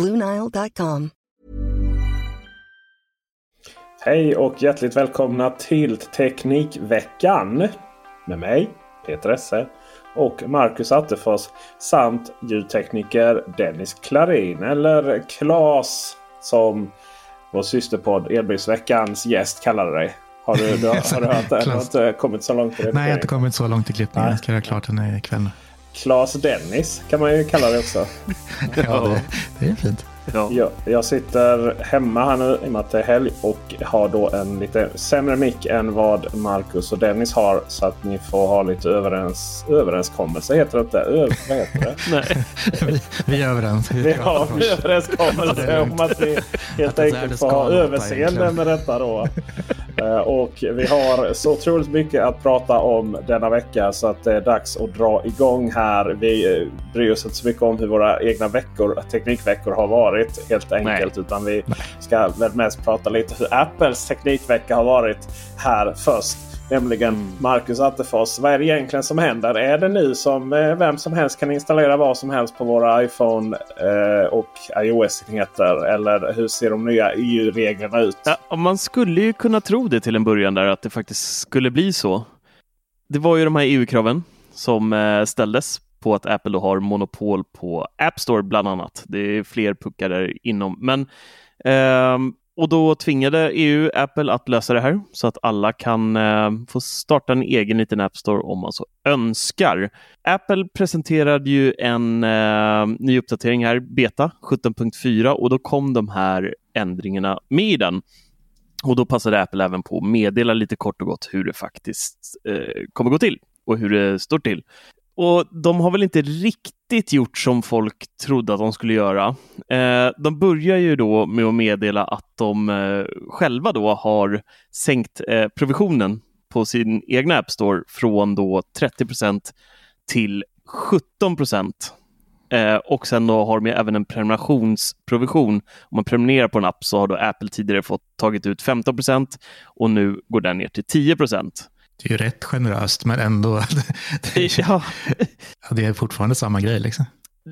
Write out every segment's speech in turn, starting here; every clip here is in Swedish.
BlueNile.com. Hej och hjärtligt välkomna till Teknikveckan. Med mig, Peter Esse och Marcus Attefors samt ljudtekniker Dennis Klarin eller Klas som vår systerpodd Elbilsveckans gäst kallade dig. Har du, du, har, har du hört det? Du har inte kommit så långt i det? Nej, jag har inte kommit så långt i klippningen. Jag ska göra klart den ikväll. Klas Dennis kan man ju kalla det också. Ja, det, det är fint. Jag, jag sitter hemma här nu i och med att det är helg och har då en lite sämre mick än vad Marcus och Dennis har. Så att ni får ha lite överens, överenskommelse. Heter det inte? Ö, vad heter det? Nej. vi, vi är överens. Vi har en överenskommelse om att vi helt enkelt det får ha överseende med detta då. Eh, och vi har så otroligt mycket att prata om denna vecka så att det är dags att dra igång här. Vi eh, bryr oss inte så mycket om hur våra egna veckor, teknikveckor har varit helt enkelt. Utan vi ska väl mest prata lite hur Apples teknikvecka har varit här först. Nämligen Marcus Attefors. Vad är det egentligen som händer? Är det nu som eh, vem som helst kan installera vad som helst på våra iPhone eh, och iOS-enheter? Eller hur ser de nya EU-reglerna ut? Ja, och man skulle ju kunna tro det till en början där att det faktiskt skulle bli så. Det var ju de här EU-kraven som eh, ställdes på att Apple har monopol på App Store bland annat. Det är fler puckar där inom. Men, eh, och då tvingade EU Apple att lösa det här så att alla kan eh, få starta en egen liten App Store om man så önskar. Apple presenterade ju en eh, ny uppdatering här, Beta 17.4 och då kom de här ändringarna med i den. Och då passade Apple även på att meddela lite kort och gott hur det faktiskt eh, kommer gå till och hur det står till. Och de har väl inte riktigt gjort som folk trodde att de skulle göra. Eh, de börjar ju då med att meddela att de eh, själva då har sänkt eh, provisionen på sin egna App Store från då 30% till 17 eh, och sen då har de ju även en prenumerationsprovision. Om man prenumererar på en app så har då Apple tidigare fått tagit ut 15% och nu går den ner till 10 det är ju rätt generöst, men ändå. Det är, Ja, det är fortfarande samma grej. Liksom.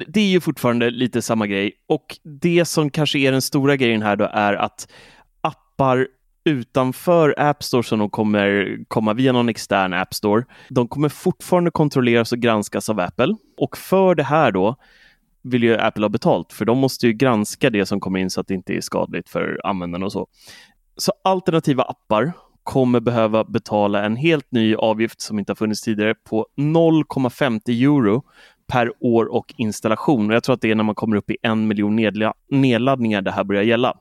det är ju fortfarande lite samma grej. Och det som kanske är den stora grejen här då är att appar utanför App Store som de kommer komma via någon extern App Store, de kommer fortfarande kontrolleras och granskas av Apple. Och för det här då vill ju Apple ha betalt, för de måste ju granska det som kommer in så att det inte är skadligt för användarna och så. Så alternativa appar kommer behöva betala en helt ny avgift som inte har funnits tidigare på 0,50 euro per år och installation. Och jag tror att det är när man kommer upp i en miljon nedla- nedladdningar det här börjar gälla.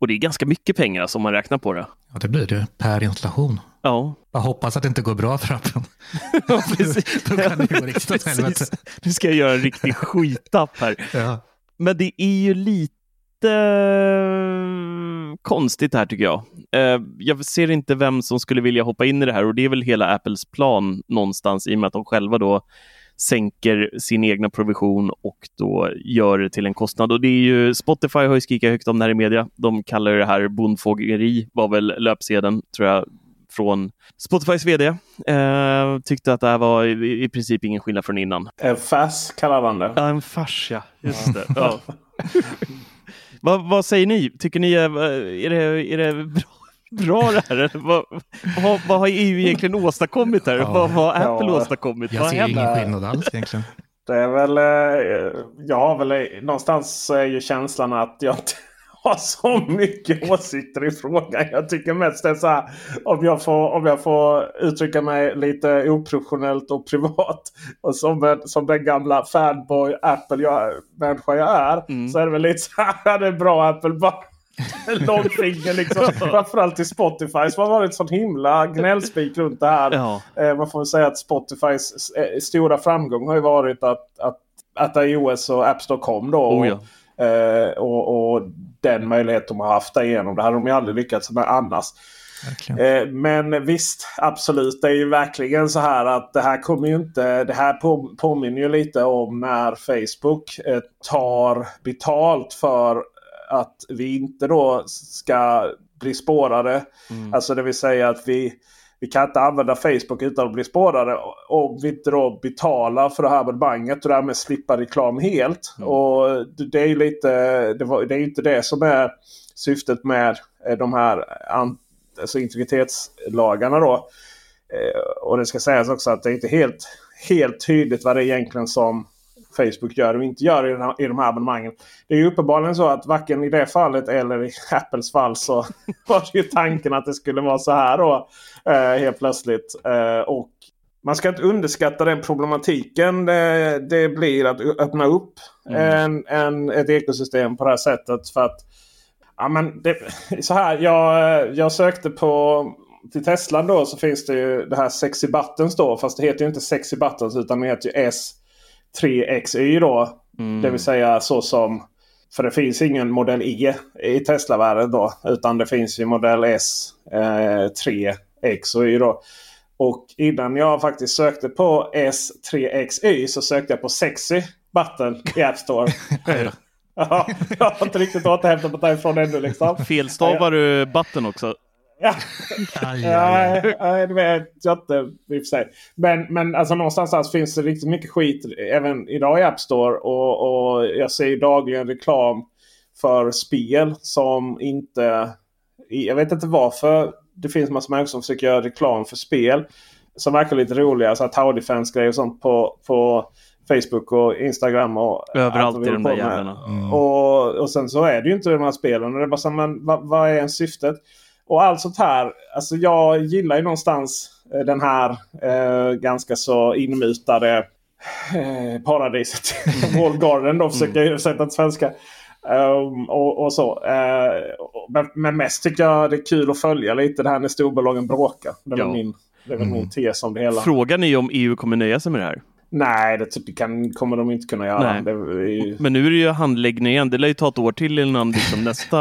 Och det är ganska mycket pengar som man räknar på det. Ja, det blir det per installation. Ja, Jag hoppas att det inte går bra för appen. ja precis. Då kan det gå riktigt åt helvete. Nu ska jag göra en riktig skitapp här. Ja. Men det är ju lite konstigt här tycker jag. Eh, jag ser inte vem som skulle vilja hoppa in i det här och det är väl hela Apples plan någonstans i och med att de själva då sänker sin egna provision och då gör det till en kostnad. Och det är ju, Spotify har ju skrikit högt om det här i media. De kallar det här bondfågeri, var väl löpsedeln tror jag från Spotifys vd. Eh, tyckte att det här var i, i princip ingen skillnad från innan. En fars kallar man det. Ja, en fars ja. Just det. Ja. vad, vad säger ni? Tycker ni är, är det, är det bra? Bra det här? Vad, vad, vad har EU egentligen åstadkommit här? Ja. Vad har Apple Ja. åstadkommit? Jag vad ser händer? ingen skillnad alls egentligen. Det är väl... eh, Jag har väl eh, någonstans är ju känslan att jag inte har så mycket åsikter i frågan. Jag tycker mest det är så här. Om jag får, om jag får uttrycka mig lite oprofessionellt och privat. Och som, en, som den gamla fanboy Apple jag, jag är. Mm. Så är det väl lite så här. Det är bra Apple. Bara långfinger liksom. Framförallt till Spotify som har varit sån himla gnällspik runt det här. Ja. Eh, man får väl säga att Spotifys eh, stora framgång har ju varit att, att, att iOS och App Store kom då. Oh, ja. Eh, och, och den möjlighet de har haft därigenom. Det hade de ju aldrig lyckats med annars. Eh, men visst, absolut. Det är ju verkligen så här att det här kommer ju inte... Det här på, påminner ju lite om när Facebook eh, tar betalt för att vi inte då ska bli spårade. Mm. Alltså det vill säga att vi, vi kan inte använda Facebook utan att bli spårade om vi inte då betalar för det här abonnemanget och därmed slippa reklam helt. Mm. Och det, är ju lite, det, var, det är inte det som är syftet med eh, de här alltså integritetslagarna då. Eh, och det ska sägas också att det är inte helt, helt tydligt vad det är egentligen som Facebook gör och inte gör i, den här, i de här abonnemangen. Det är ju uppenbarligen så att varken i det fallet eller i Apples fall så var det ju tanken att det skulle vara så här då. Eh, helt plötsligt. Eh, och man ska inte underskatta den problematiken det, det blir att öppna upp en, en, ett ekosystem på det här sättet. För att Ja, men det, så här, jag, jag sökte på till Tesla då så finns det ju det här Sexy Buttons då. Fast det heter ju inte Sexy Buttons utan det heter ju S3XY då. Mm. Det vill säga så som... För det finns ingen modell E i Tesla-världen då. Utan det finns ju modell S, eh, 3, X och Y då. Och innan jag faktiskt sökte på S3XY så sökte jag på Sexy Button i App Store. ja, jag har inte riktigt återhämtat mig därifrån ännu liksom. Felstavar du button också? Ja. Aj, aj, aj. Nej, det vet jag inte i och för sig. Men, men alltså någonstans finns det riktigt mycket skit även idag i App Store. Och, och jag ser ju dagligen reklam för spel som inte... Jag vet inte varför det finns massa människor som försöker göra reklam för spel. Som verkar lite roliga. Så här Tower Defense-grejer och sånt på, på Facebook och Instagram. Och Överallt i de där jävlarna. Och, och sen så är det ju inte de här spelen. Och det är bara så, här, men vad, vad är ens syftet? Och allt sånt här. Alltså jag gillar ju någonstans eh, den här eh, ganska så inmutade eh, paradiset. Wall Garden då försöker jag översätta till svenska. Um, och, och så. Och- men, men mest tycker jag det är kul att följa lite det här när storbolagen bråkar. Det är Ja. min, det är väl min tes om det hela. Frågan är om EU kommer nöja sig med det här. Nej, det typ, kan, kommer de inte kunna göra. Det är ju, Men nu är det ju handläggning igen. Det lär ju ta ett år till innan liksom nästa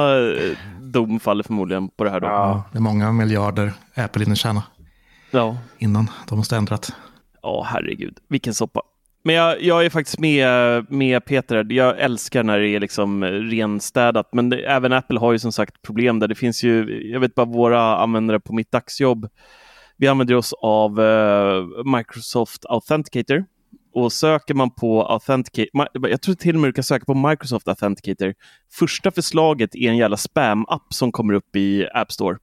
dom faller förmodligen på det här då. Ja. ja. Det är många miljarder Apple hinner tjäna Ja, innan de måste ändrat. herregud. Vilken soppa. Men jag, jag är faktiskt med, med Peter. Jag älskar när det är liksom renstädat. Men det, även Apple har ju som sagt problem där. Det finns ju, jag vet bara våra användare på mitt dagsjobb. Vi använder oss av eh, Microsoft Authenticator. Och söker man på Authenticator, jag tror till och med du kan söka på Microsoft Authenticator. Första förslaget är en jävla spam-app som kommer upp i App Store.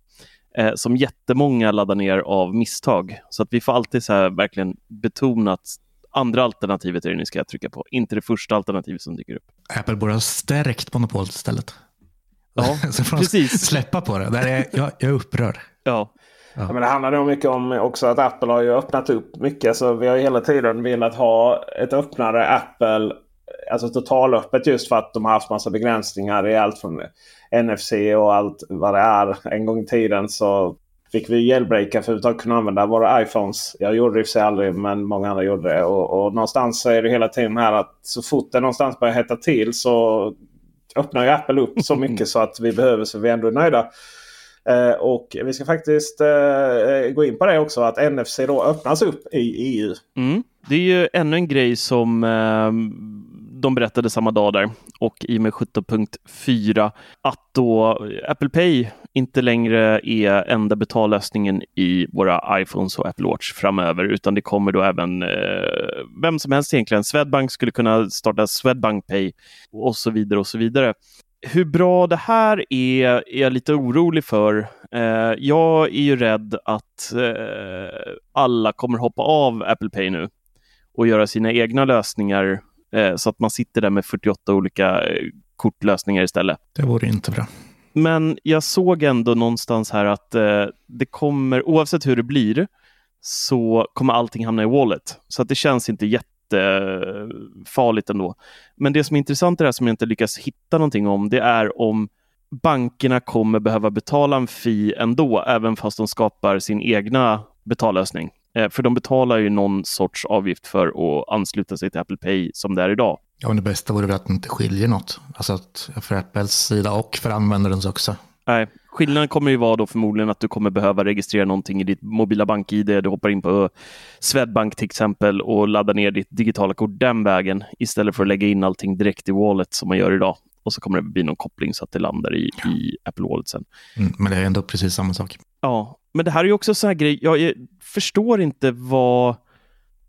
Eh, som jättemånga laddar ner av misstag. Så att vi får alltid så här verkligen betona att andra alternativet är det ni ska trycka på, inte det första alternativet som dyker upp. Apple borde ha stärkt monopolet istället. Ja, Så får precis. släppa på det. Där är, jag, jag är upprörd. Ja, Ja, men det handlar nog mycket om också att Apple har ju öppnat upp mycket. Så vi har ju hela tiden velat ha ett öppnare Apple. Alltså totalöppet just för att de har haft massa begränsningar i allt från NFC och allt vad det är. En gång i tiden så fick vi jailbreaka för att överhuvudtaget kunna använda våra iPhones. Jag gjorde det i sig aldrig men många andra gjorde det. Och, och någonstans är det hela tiden här att så fort det någonstans börjar hetta till så öppnar ju Apple upp så mycket så att vi behöver så vi ändå är nöjda. Eh, och vi ska faktiskt eh, eh, gå in på det också att NFC då öppnas upp i EU. Mm. Det är ju ännu en grej som eh, de berättade samma dag där och i och med 17.4 att då Apple Pay inte längre är enda betallösningen i våra iPhones och Apple Watch framöver utan det kommer då även eh, vem som helst egentligen. Swedbank skulle kunna starta Swedbank Pay och så vidare och så vidare. Hur bra det här är, är jag lite orolig för. Eh, jag är ju rädd att eh, alla kommer hoppa av Apple Pay nu och göra sina egna lösningar eh, så att man sitter där med 48 olika eh, kortlösningar istället. Det vore inte bra. Men jag såg ändå någonstans här att eh, det kommer, oavsett hur det blir, så kommer allting hamna i Wallet. Så att det känns inte jättefarligt ändå. Men det som är intressant i det här som jag inte lyckas hitta någonting om, det är om bankerna kommer behöva betala en FI ändå, även fast de skapar sin egna betallösning. Eh, för de betalar ju någon sorts avgift för att ansluta sig till Apple Pay som det är idag. Ja, men det bästa vore väl att det inte skiljer något. Alltså att för Apples sida och för användarens också. Nej, skillnaden kommer ju vara då förmodligen att du kommer behöva registrera någonting i ditt mobila bank-id. Du hoppar in på Swedbank till exempel och laddar ner ditt digitala kort den vägen istället för att lägga in allting direkt i Wallet som man gör idag. Och så kommer det bli någon koppling så att det landar i, i Apple Wallet sen. Mm, men det är ändå precis samma sak. Ja, men det här är ju också så här grej. Jag förstår inte vad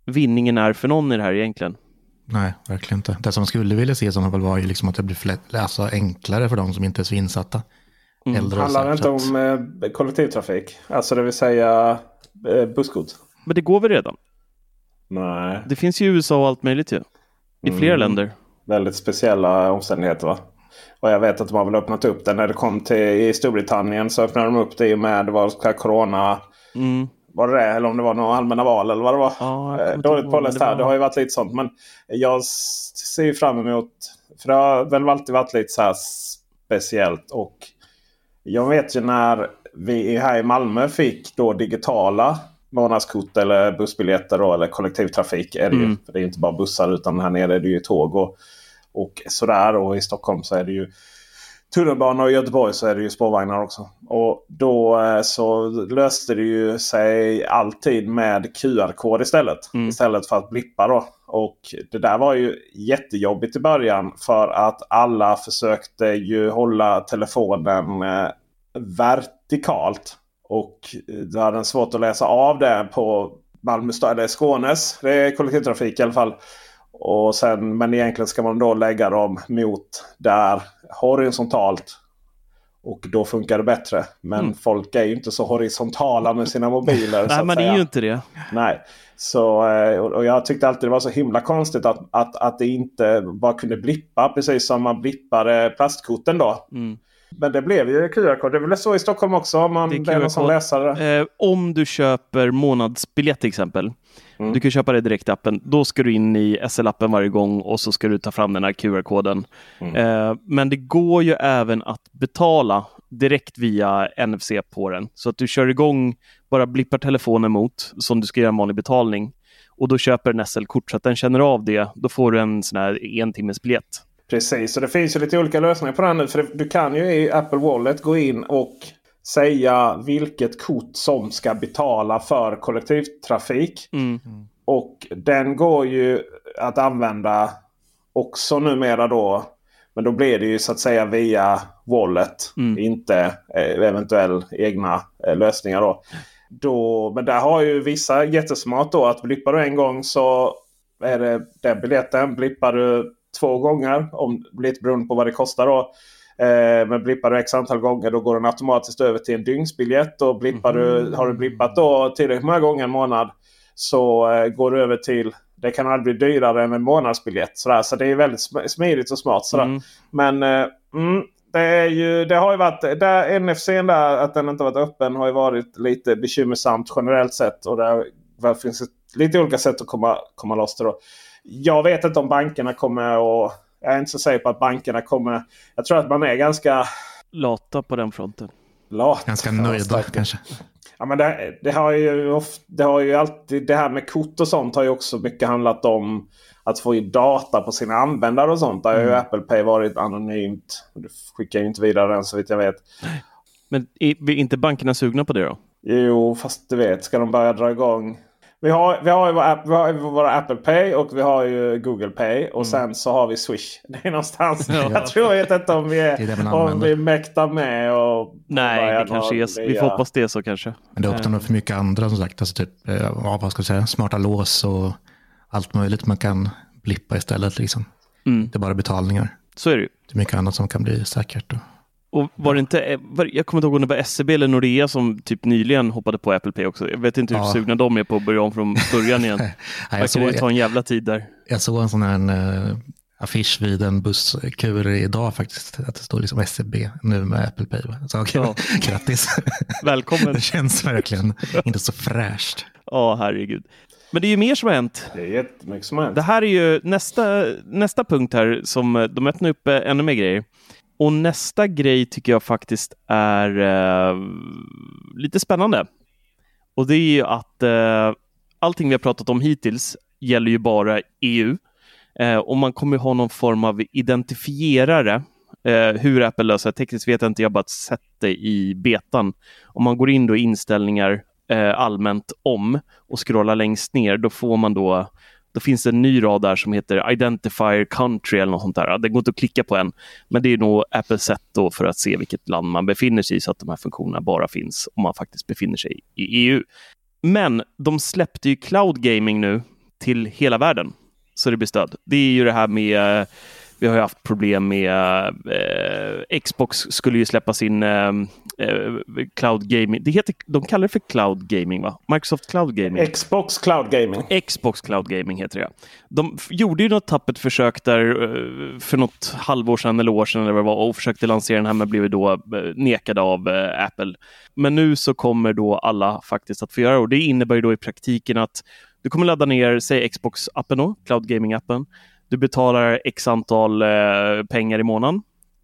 vinningen är för någon i det här egentligen. Nej, verkligen inte. Det som skulle vilja se i sådana fall var ju liksom att det blir flätt, alltså enklare för de som inte är så insatta. Mm. Äldre Handlar det inte om eh, kollektivtrafik? Alltså det vill säga eh, busskort? Men det går väl redan? Nej. Det finns ju i USA och allt möjligt ju. I flera mm. länder. Väldigt speciella omständigheter va? Och jag vet att de har väl öppnat upp det när det kom till i Storbritannien så öppnade de upp det i och med det var corona. Mm. Var det det? Eller om det var några allmänna val eller vad det var. Ja, eh, Dåligt påläst här. Det har ju varit lite sånt. Men jag ser ju fram emot. För det har väl alltid varit lite så här speciellt. Och jag vet ju när vi här i Malmö fick då digitala månadskort eller bussbiljetter då, eller kollektivtrafik. Är det, mm. ju. För det är inte bara bussar utan här nere är det ju tåg och, och sådär. Och i Stockholm så är det ju tunnelbana och i Göteborg så är det ju spårvagnar också. Och då eh, så löste det ju sig alltid med QR-kod istället. Mm. Istället för att blippa då. Och det där var ju jättejobbigt i början. För att alla försökte ju hålla telefonen eh, vertikalt. Och det hade svårt att läsa av det på Malmö stad, eller Skånes. Det är kollektivtrafik i alla fall. Och sen, men egentligen ska man då lägga dem mot där horisontalt. Och då funkar det bättre. Men mm. folk är ju inte så horisontala med sina mobiler. Nej, man är ju inte det. Nej. Så, eh, och jag tyckte alltid det var så himla konstigt att, att, att det inte bara kunde blippa. Precis som man blippade plastkorten då. Mm. Men det blev ju QR-kod. Det är väl så i Stockholm också om man det är som läsare? Eh, om du köper månadsbiljett till exempel. Mm. Du kan köpa det direkt i appen. Då ska du in i SL-appen varje gång och så ska du ta fram den här QR-koden. Mm. Eh, men det går ju även att betala direkt via NFC på den. Så att du kör igång, bara blippar telefonen mot som du ska göra en vanlig betalning. Och då köper den SL-kort så att den känner av det. Då får du en sån här en timmes biljett. Precis, så det finns ju lite olika lösningar på det här nu. För du kan ju i Apple Wallet gå in och säga vilket kort som ska betala för kollektivtrafik. Mm. Och den går ju att använda också numera då. Men då blir det ju så att säga via Wallet. Mm. Inte eh, eventuell egna eh, lösningar då. då. Men där har ju vissa jättesmart då att blippar du en gång så är det den biljetten. Blippar du två gånger. Om, lite beroende på vad det kostar. då. Eh, men blippar du x antal gånger då går den automatiskt över till en dygnsbiljett. Och blippar mm. du, har du blippat då tillräckligt många gånger en månad så eh, går du över till det kan aldrig bli dyrare än en månadsbiljett. Sådär. Så det är väldigt smidigt och smart. Sådär. Mm. Men eh, mm, det, är ju, det har ju varit... Där, NFC där, att den inte varit öppen har ju varit lite bekymmersamt generellt sett. Och det finns lite olika sätt att komma, komma loss det. Då jag vet inte om bankerna kommer att... Jag är inte så säker på att bankerna kommer... Jag tror att man är ganska... Lata på den fronten. Lat. Ganska nöjda kanske. Ja, men det, det, har ju ofta, det har ju alltid det här med kort och sånt har ju också mycket handlat om att få in data på sina användare och sånt. Där har ju Mm. Apple Pay varit anonymt. Du skickar ju inte vidare den så vitt jag vet. Men är inte bankerna sugna på det då? Jo, fast du vet, ska de börja dra igång? Vi har, vi har ju våra, vi har ju våra Apple Pay och vi har ju Google Pay. Och sen så har vi Swish. Det är någonstans. Mm. Ja. Jag tror jag vet inte om vi, Det är det är, om använder. vi mäktar med. Och Nej, det kanske är, vi får hoppas det så kanske. Men det öppnar nog för mycket andra som sagt. Alltså typ, eh, ja, vad ska jag säga, smarta lås och allt möjligt man kan blippa istället. Liksom. Mm. Det är bara betalningar. Så är det ju. Det är mycket annat som kan bli säkert. Och, Och var det inte, eh, var, jag kommer inte ihåg om det var SEB eller Nordea som typ nyligen hoppade på Apple Pay också. Jag vet inte hur Ja. sugna de är på att börja om från början igen. Nej, jag, såg, det ta en jävla tid där. jag såg en sån här eh, affisch vid en busskur idag faktiskt. Att det står liksom SEB nu med Apple Pay. Så okej, Ja. grattis. Välkommen. det känns verkligen inte så fräscht. Ja, herregud. Men det är ju mer som har hänt. Det är jättemycket som har hänt. Det här är ju nästa, nästa punkt här som eh, de öppnar upp ännu mer grejer. Och nästa grej tycker jag faktiskt är eh, lite spännande. Och det är ju att eh, allting vi har pratat om hittills gäller ju bara EU. Eh, och man kommer ju ha någon form av identifierare. Eh, hur Apple löser det tekniskt vet jag inte, jag har bara sett det i betan. Om man går in då i inställningar eh, allmänt om och scrollar längst ner, då får man då då finns det en ny rad där som heter Identifier Country eller något sånt där. Det går inte att klicka på än, men det är nog Apples sätt då för att se vilket land man befinner sig i så att de här funktionerna bara finns om man faktiskt befinner sig i EU. Men de släppte ju cloud gaming nu till hela världen, så det blir stöd. Det är ju det här med eh, vi har ju haft problem med eh, Xbox skulle ju släppa sin eh, eh, cloud gaming. Det heter, de kallar det för cloud gaming, va? Microsoft cloud gaming. Xbox Cloud Gaming. Xbox Cloud Gaming heter det. De gjorde ju något tappert försök där eh, för något halvår sedan eller år sedan eller vad det var och försökte lansera den här men blev då eh, nekade av Apple. Men nu så kommer då alla faktiskt att få göra och det innebär ju då i praktiken att du kommer ladda ner, säg Xbox-appen då, Cloud Gaming-appen. Du betalar x antal eh, pengar i månaden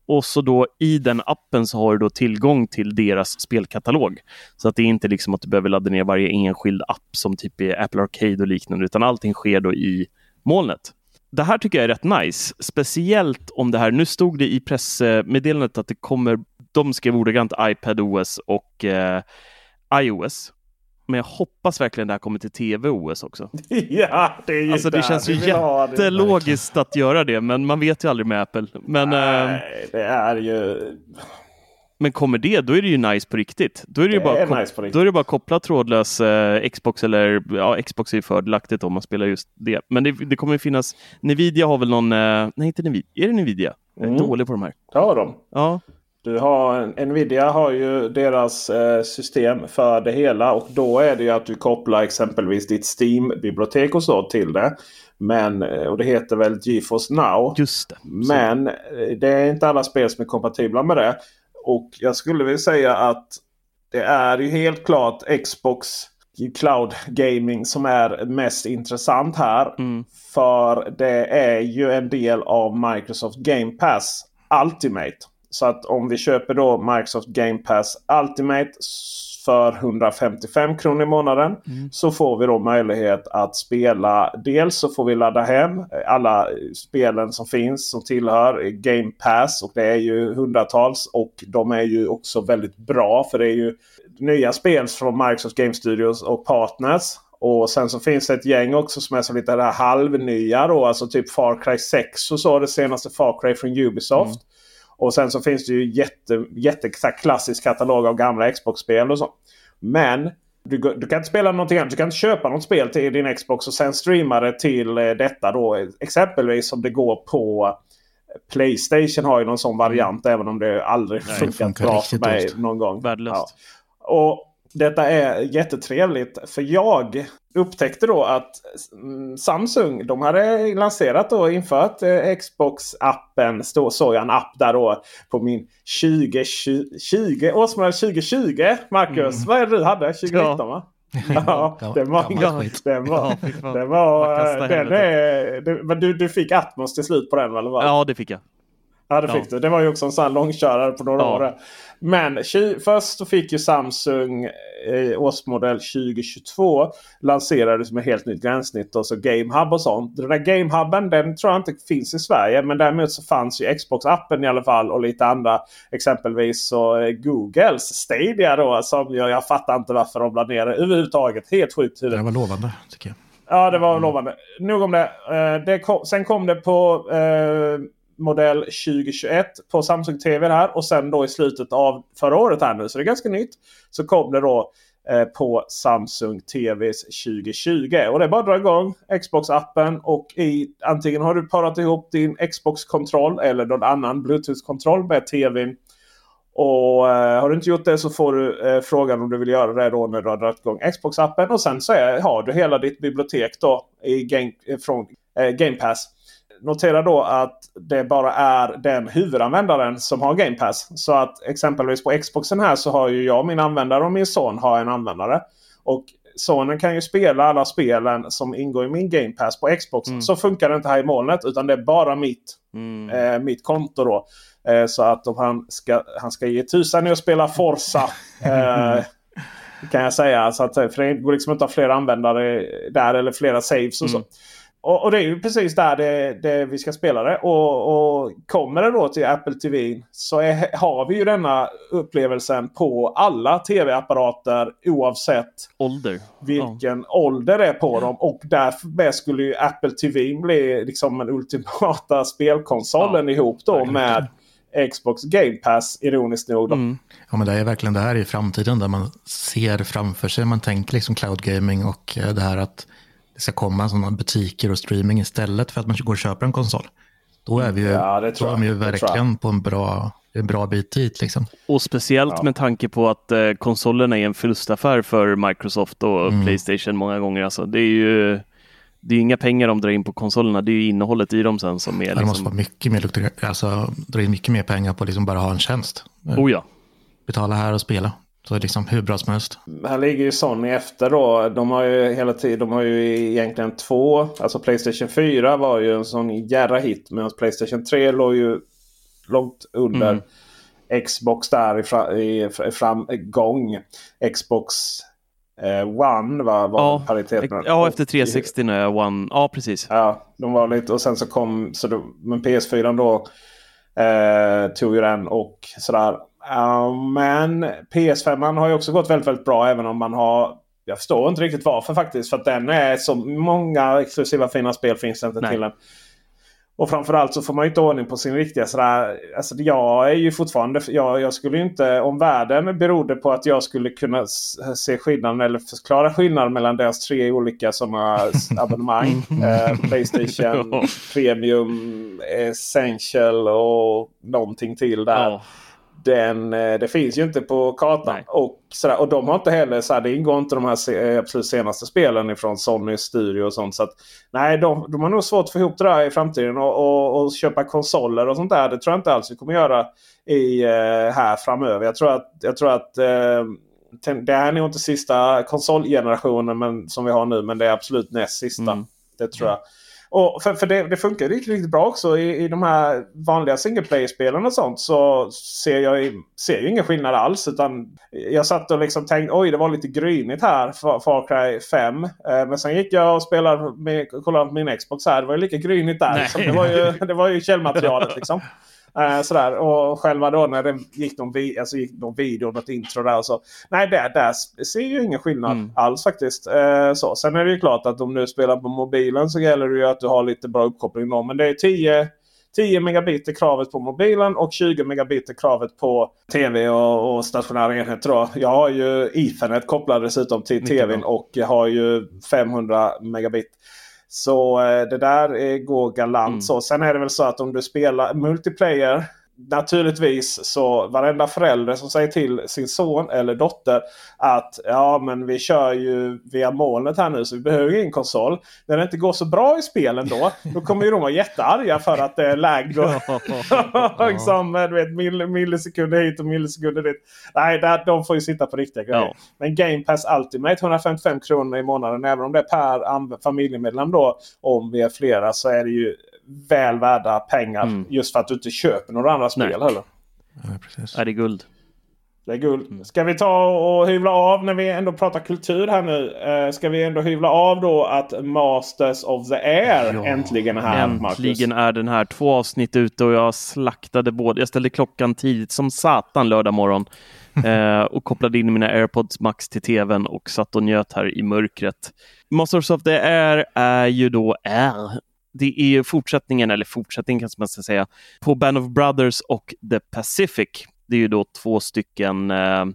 och så då i den appen så har du då tillgång till deras spelkatalog. Så att det är inte liksom att du behöver ladda ner varje enskild app som typ är Apple Arcade och liknande, utan allting sker då i molnet. Det här tycker jag är rätt nice, speciellt om det här, nu stod det i pressmeddelandet att det kommer, de skrev ordagrant iPadOS och eh, iOS. Men jag hoppas verkligen det här kommer till TV-OS också. ja, det är ju Alltså det där känns ju jättelogiskt att göra det, men man vet ju aldrig med Apple. Men, Nej, det är ju... men kommer det, då är det ju nice på riktigt. Då är det, ju Det bara, är nice då är det bara koppla trådlös eh, Xbox eller ja, Xbox är ju fördelaktigt om man spelar just det. Men det, det kommer ju finnas, Nvidia har väl någon, eh, nej inte Nvidia, är det Nvidia? Jag är Mm. dålig på de här. Har de. Ja, Du har, Nvidia har ju deras eh, system för det hela och då är det ju att du kopplar exempelvis ditt Steam-bibliotek och så till det. Men, eh, och det heter väl GeForce Now. just det. Men eh, det är inte alla spel som är kompatibla med det. Och jag skulle vilja säga att det är ju helt klart Xbox Cloud Gaming som är mest intressant här. Mm. För det är ju en del av Microsoft Game Pass Ultimate. Så att om vi köper då Microsoft Game Pass Ultimate för 155 kronor i månaden. Så får vi då möjlighet att spela. Dels så får vi ladda hem alla spelen som finns som tillhör Game Pass. Och det är ju hundratals. Och de är ju också väldigt bra. För det är ju nya spel från Microsoft Game Studios och partners. Och sen så finns det ett gäng också som är så lite det här halvnya då. Alltså typ Far Cry 6 och så. Det senaste Far Cry från Ubisoft. Och sen så finns det ju jätte, jätte klassisk katalog av gamla Xbox-spel och så. Men du, du kan inte spela någonting annat. Du kan inte köpa något spel till din Xbox och sen streama det till eh, detta då. Exempelvis som det går på Playstation har ju någon sån variant även om det aldrig Nej, funkat funkar bra för mig någon gång. Värdelöst. Och detta är jättetrevligt för jag upptäckte då att mm, Samsung de hade lanserat och infört eh, Xbox-appen. Såg jag en app där då på min 2020, 20, årsmodell 2020. Marcus, vad är det du hade? 2019 Ja. va? Ja, var, skit. den var, Ja, fy fan. den var, den är, det, men du, du fick Atmos till slut på den eller vad? Ja, det fick jag. Ja, det fick Ja. du. Det var ju också en sån här långkörare på några Ja. år. Men först så fick ju Samsung eh, årsmodell 2022 lanserades med helt nytt gränssnitt och så GameHub och sånt. Den där GameHubben den tror jag inte finns i Sverige. Men däremot så fanns ju Xbox-appen i alla fall och lite andra. Exempelvis så eh, Googles Stadia då. Som jag, jag fattar inte varför de la ner det överhuvudtaget. Helt sjukt. Det var lovande tycker jag. Ja, det var lovande. Nog om det. Eh, det kom, sen kom det på eh, modell 2021 på Samsung TV här. Och sen då i slutet av förra året här nu. Så det är ganska nytt. Så kom det då eh, på Samsung TVs 2020. Och det är bara att dra igång Xbox-appen. Och i antingen har du parat ihop din Xbox-kontroll eller någon annan Bluetooth-kontroll med TVn. Och eh, har du inte gjort det så får du eh, frågan om du vill göra det då när du har dragit igång Xbox-appen. Och sen så är, har du hela ditt bibliotek då i game, eh, från eh, Game Pass. Notera då att det bara är den huvudanvändaren som har Game Pass. Så att exempelvis på Xboxen här så har ju jag min användare och min son har en användare. Och sonen kan ju spela alla spelen som ingår i min Game Pass på Xbox. Så funkar det inte här i molnet utan det är bara mitt, Mm. eh, mitt konto då. Eh, så att om han ska, han ska ge tusan i att spela Forza. Eh, kan jag säga. Så att, för det går liksom inte att ha flera användare där eller flera saves och så. Och, och det är ju precis där det, det vi ska spela det. Och, och kommer det då till Apple TV så är, har vi ju denna upplevelsen på alla tv-apparater oavsett Ålder. vilken ålder det är på dem. Och därför skulle ju Apple TV bli liksom den ultimata spelkonsolen ihop då med Xbox Game Pass ironiskt nog. Då. Mm. Ja, men det är verkligen det här i framtiden där man ser framför sig, man tänker liksom cloud gaming och eh, det här att det ska komma sådana butiker och streaming istället för att man går och köper en konsol. Då är vi ju, Ja, det då tror är vi ju jag. Det tror jag. verkligen på en bra, en bra bit dit. Liksom. Och speciellt med tanke på att eh, konsolerna är en förlustaffär för Microsoft och Mm. Playstation många gånger. Alltså, det är ju det är inga pengar de drar in på konsolerna, det är ju innehållet i dem sen som är Det måste liksom... vara mycket mer, alltså dra in mycket mer pengar på liksom bara ha en tjänst. Oh ja. Betala här och spela. Så det är liksom hur bra som helst. Här ligger ju Sony efter då. De har ju hela tiden, de har ju egentligen två. Alltså Playstation 4 var ju en sån jävla hit. Medan Playstation 3 låg ju långt under Mm. Xbox där i, fra, i, framgång. Xbox eh, One var, var Ja, paritet med. ja, efter 360 när jag One, ja precis. Ja, de var lite och sen så kom så då, men PS4 då eh, tog ju den och sådär. Ja, men PS5 har ju också gått väldigt, väldigt bra även om man har jag förstår inte riktigt varför faktiskt. För att den är så många exklusiva fina spel finns det inte Nej. till den. Och framförallt så får man ju inte ordning på sin riktiga sådär. Alltså jag är ju fortfarande. Jag, jag skulle ju inte. Om världen berodde på att jag skulle kunna se skillnaden eller förklara skillnaden mellan deras tre olika sådana abonnemang. eh, Playstation Premium, Essential och någonting till där. Ja. Den, eh, det finns ju inte på kartan. Nej. Och, sådär, och de har inte heller, såhär, det ingår inte de här eh, absolut senaste spelen ifrån Sony Studio och sånt. Så att, nej, de, de har nog svårt att få ihop det där i framtiden. Och, och, och köpa konsoler och sånt där. Det tror jag inte alls vi kommer göra i, eh, här framöver. Jag tror att, jag tror att det här är nog inte sista konsolgenerationen men, som vi har nu. Men det är absolut näst sista. Mm. Det tror jag. Och för, för det, det funkar riktigt, riktigt bra också i, i de här vanliga single player-spelen och sånt. Så ser jag ser ju ingen skillnad alls. Utan jag satt och liksom tänkte oj det var lite grynigt här för Far Cry 5. Eh, men sen gick jag och spelade med, kollade på min Xbox här. Det var ju lika grynigt där. Nej. Det, var ju, det var ju källmaterialet liksom. Eh, sådär. Och själva då när det gick någon, vi, alltså gick någon video, något intro där och så. Nej, där, där ser ju ingen skillnad Mm. alls faktiskt. Eh, så. Sen är det ju klart att om du spelar på mobilen så gäller det ju att du har lite bra uppkoppling då. Men det är 10, 10 megabit är kravet på mobilen och 20 megabit är kravet på tv och, och stationära enheter. Jag har ju Ethernet kopplad dessutom till tvn och jag har ju 500 megabit. Så eh, det där eh, går galant. Mm. Så. Sen är det väl så att om du spelar multiplayer. Naturligtvis så varenda förälder som säger till sin son eller dotter att ja men vi kör ju via molnet här nu så vi behöver ingen konsol. När det inte går så bra i spelen då, då kommer ju de vara jättearga för att det är lag. Och liksom, du vet, mill- millisekunder hit och millisekunder dit. Nej, där, de får ju sitta på riktiga grejer. Ja. Men Game Pass Ultimate 155 kronor i månaden. Även om det är per familjemedlem då. Om vi är flera så är det ju väl värda pengar. Mm. Just för att du inte köper några andra spel Nej. heller. Ja, precis. Är det guld? Det är guld. Ska vi ta och hyvla av när vi ändå pratar kultur här nu. Eh, ska vi ändå hyvla av då att Masters of the Air Ja, äntligen är här. Äntligen Marcus. är den här. Två avsnitt ute och jag slaktade både. Jag ställde klockan tidigt som satan lördag morgon. eh, och kopplade in mina airpods max till tvn och satt och njöt här i mörkret. Masters of the Air är ju då är. Det är ju fortsättningen, eller fortsättningen kanske man ska säga, på Band of Brothers och The Pacific. Det är ju då två stycken. Eh,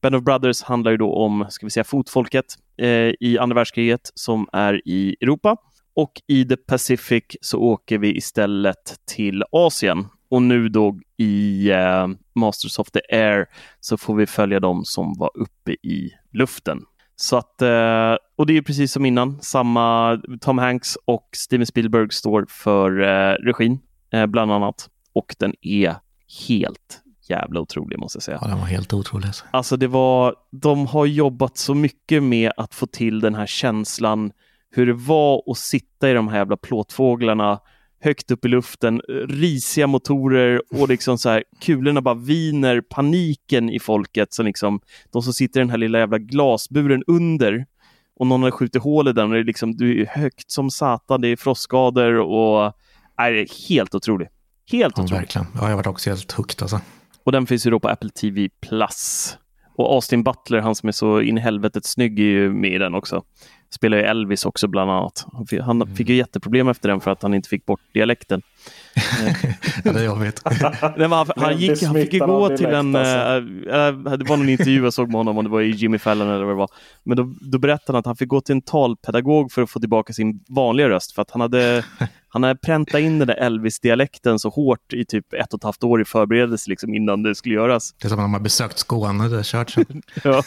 Band of Brothers handlar ju då om, ska vi säga, fotfolket eh, i andra världskriget som är i Europa. Och i The Pacific så åker vi istället till Asien. Och nu då i eh, Masters of the Air så får vi följa dem som var uppe i luften. Så att, eh, och det är precis som innan, samma Tom Hanks och Steven Spielberg står för eh, regin, eh, bland annat. Och den är helt jävla otrolig måste jag säga. Ja, den var helt otrolig. alltså. Alltså det var, de har jobbat så mycket med att få till den här känslan hur det var att sitta i de här jävla plåtfåglarna högt upp i luften, risiga motorer och liksom så här kulorna bara viner, paniken i folket. Så liksom, de som sitter i den här lilla jävla glasburen under och någon har skjutit hål i den och det är liksom, du är högt som satan, det är frostskador och nej, det är helt otroligt. Helt Ja, otroligt. verkligen. Ja, jag var också helt hooked alltså. Och den finns ju då på Apple TV Plus. Och Austin Butler, han som är så in i helvetet snygg, är ju med i den också. Spelar ju Elvis också bland annat. Han fick, han fick ju jätteproblem efter den för att han inte fick bort dialekten. Ja, det är jobbigt. Nej, men han, han, gick, han fick ju gå till en... eh, eh, det var någon intervju jag såg med honom, om det var i Jimmy Fallon eller vad det var. Men då, då berättade han att han fick gå till en talpedagog för att få tillbaka sin vanliga röst. För att han hade, han hade präntat in den där Elvis-dialekten så hårt i typ ett och ett halvt år i förberedelse liksom, innan det skulle göras. Det är som när man har besökt Skåne, det är kört sen. Ja.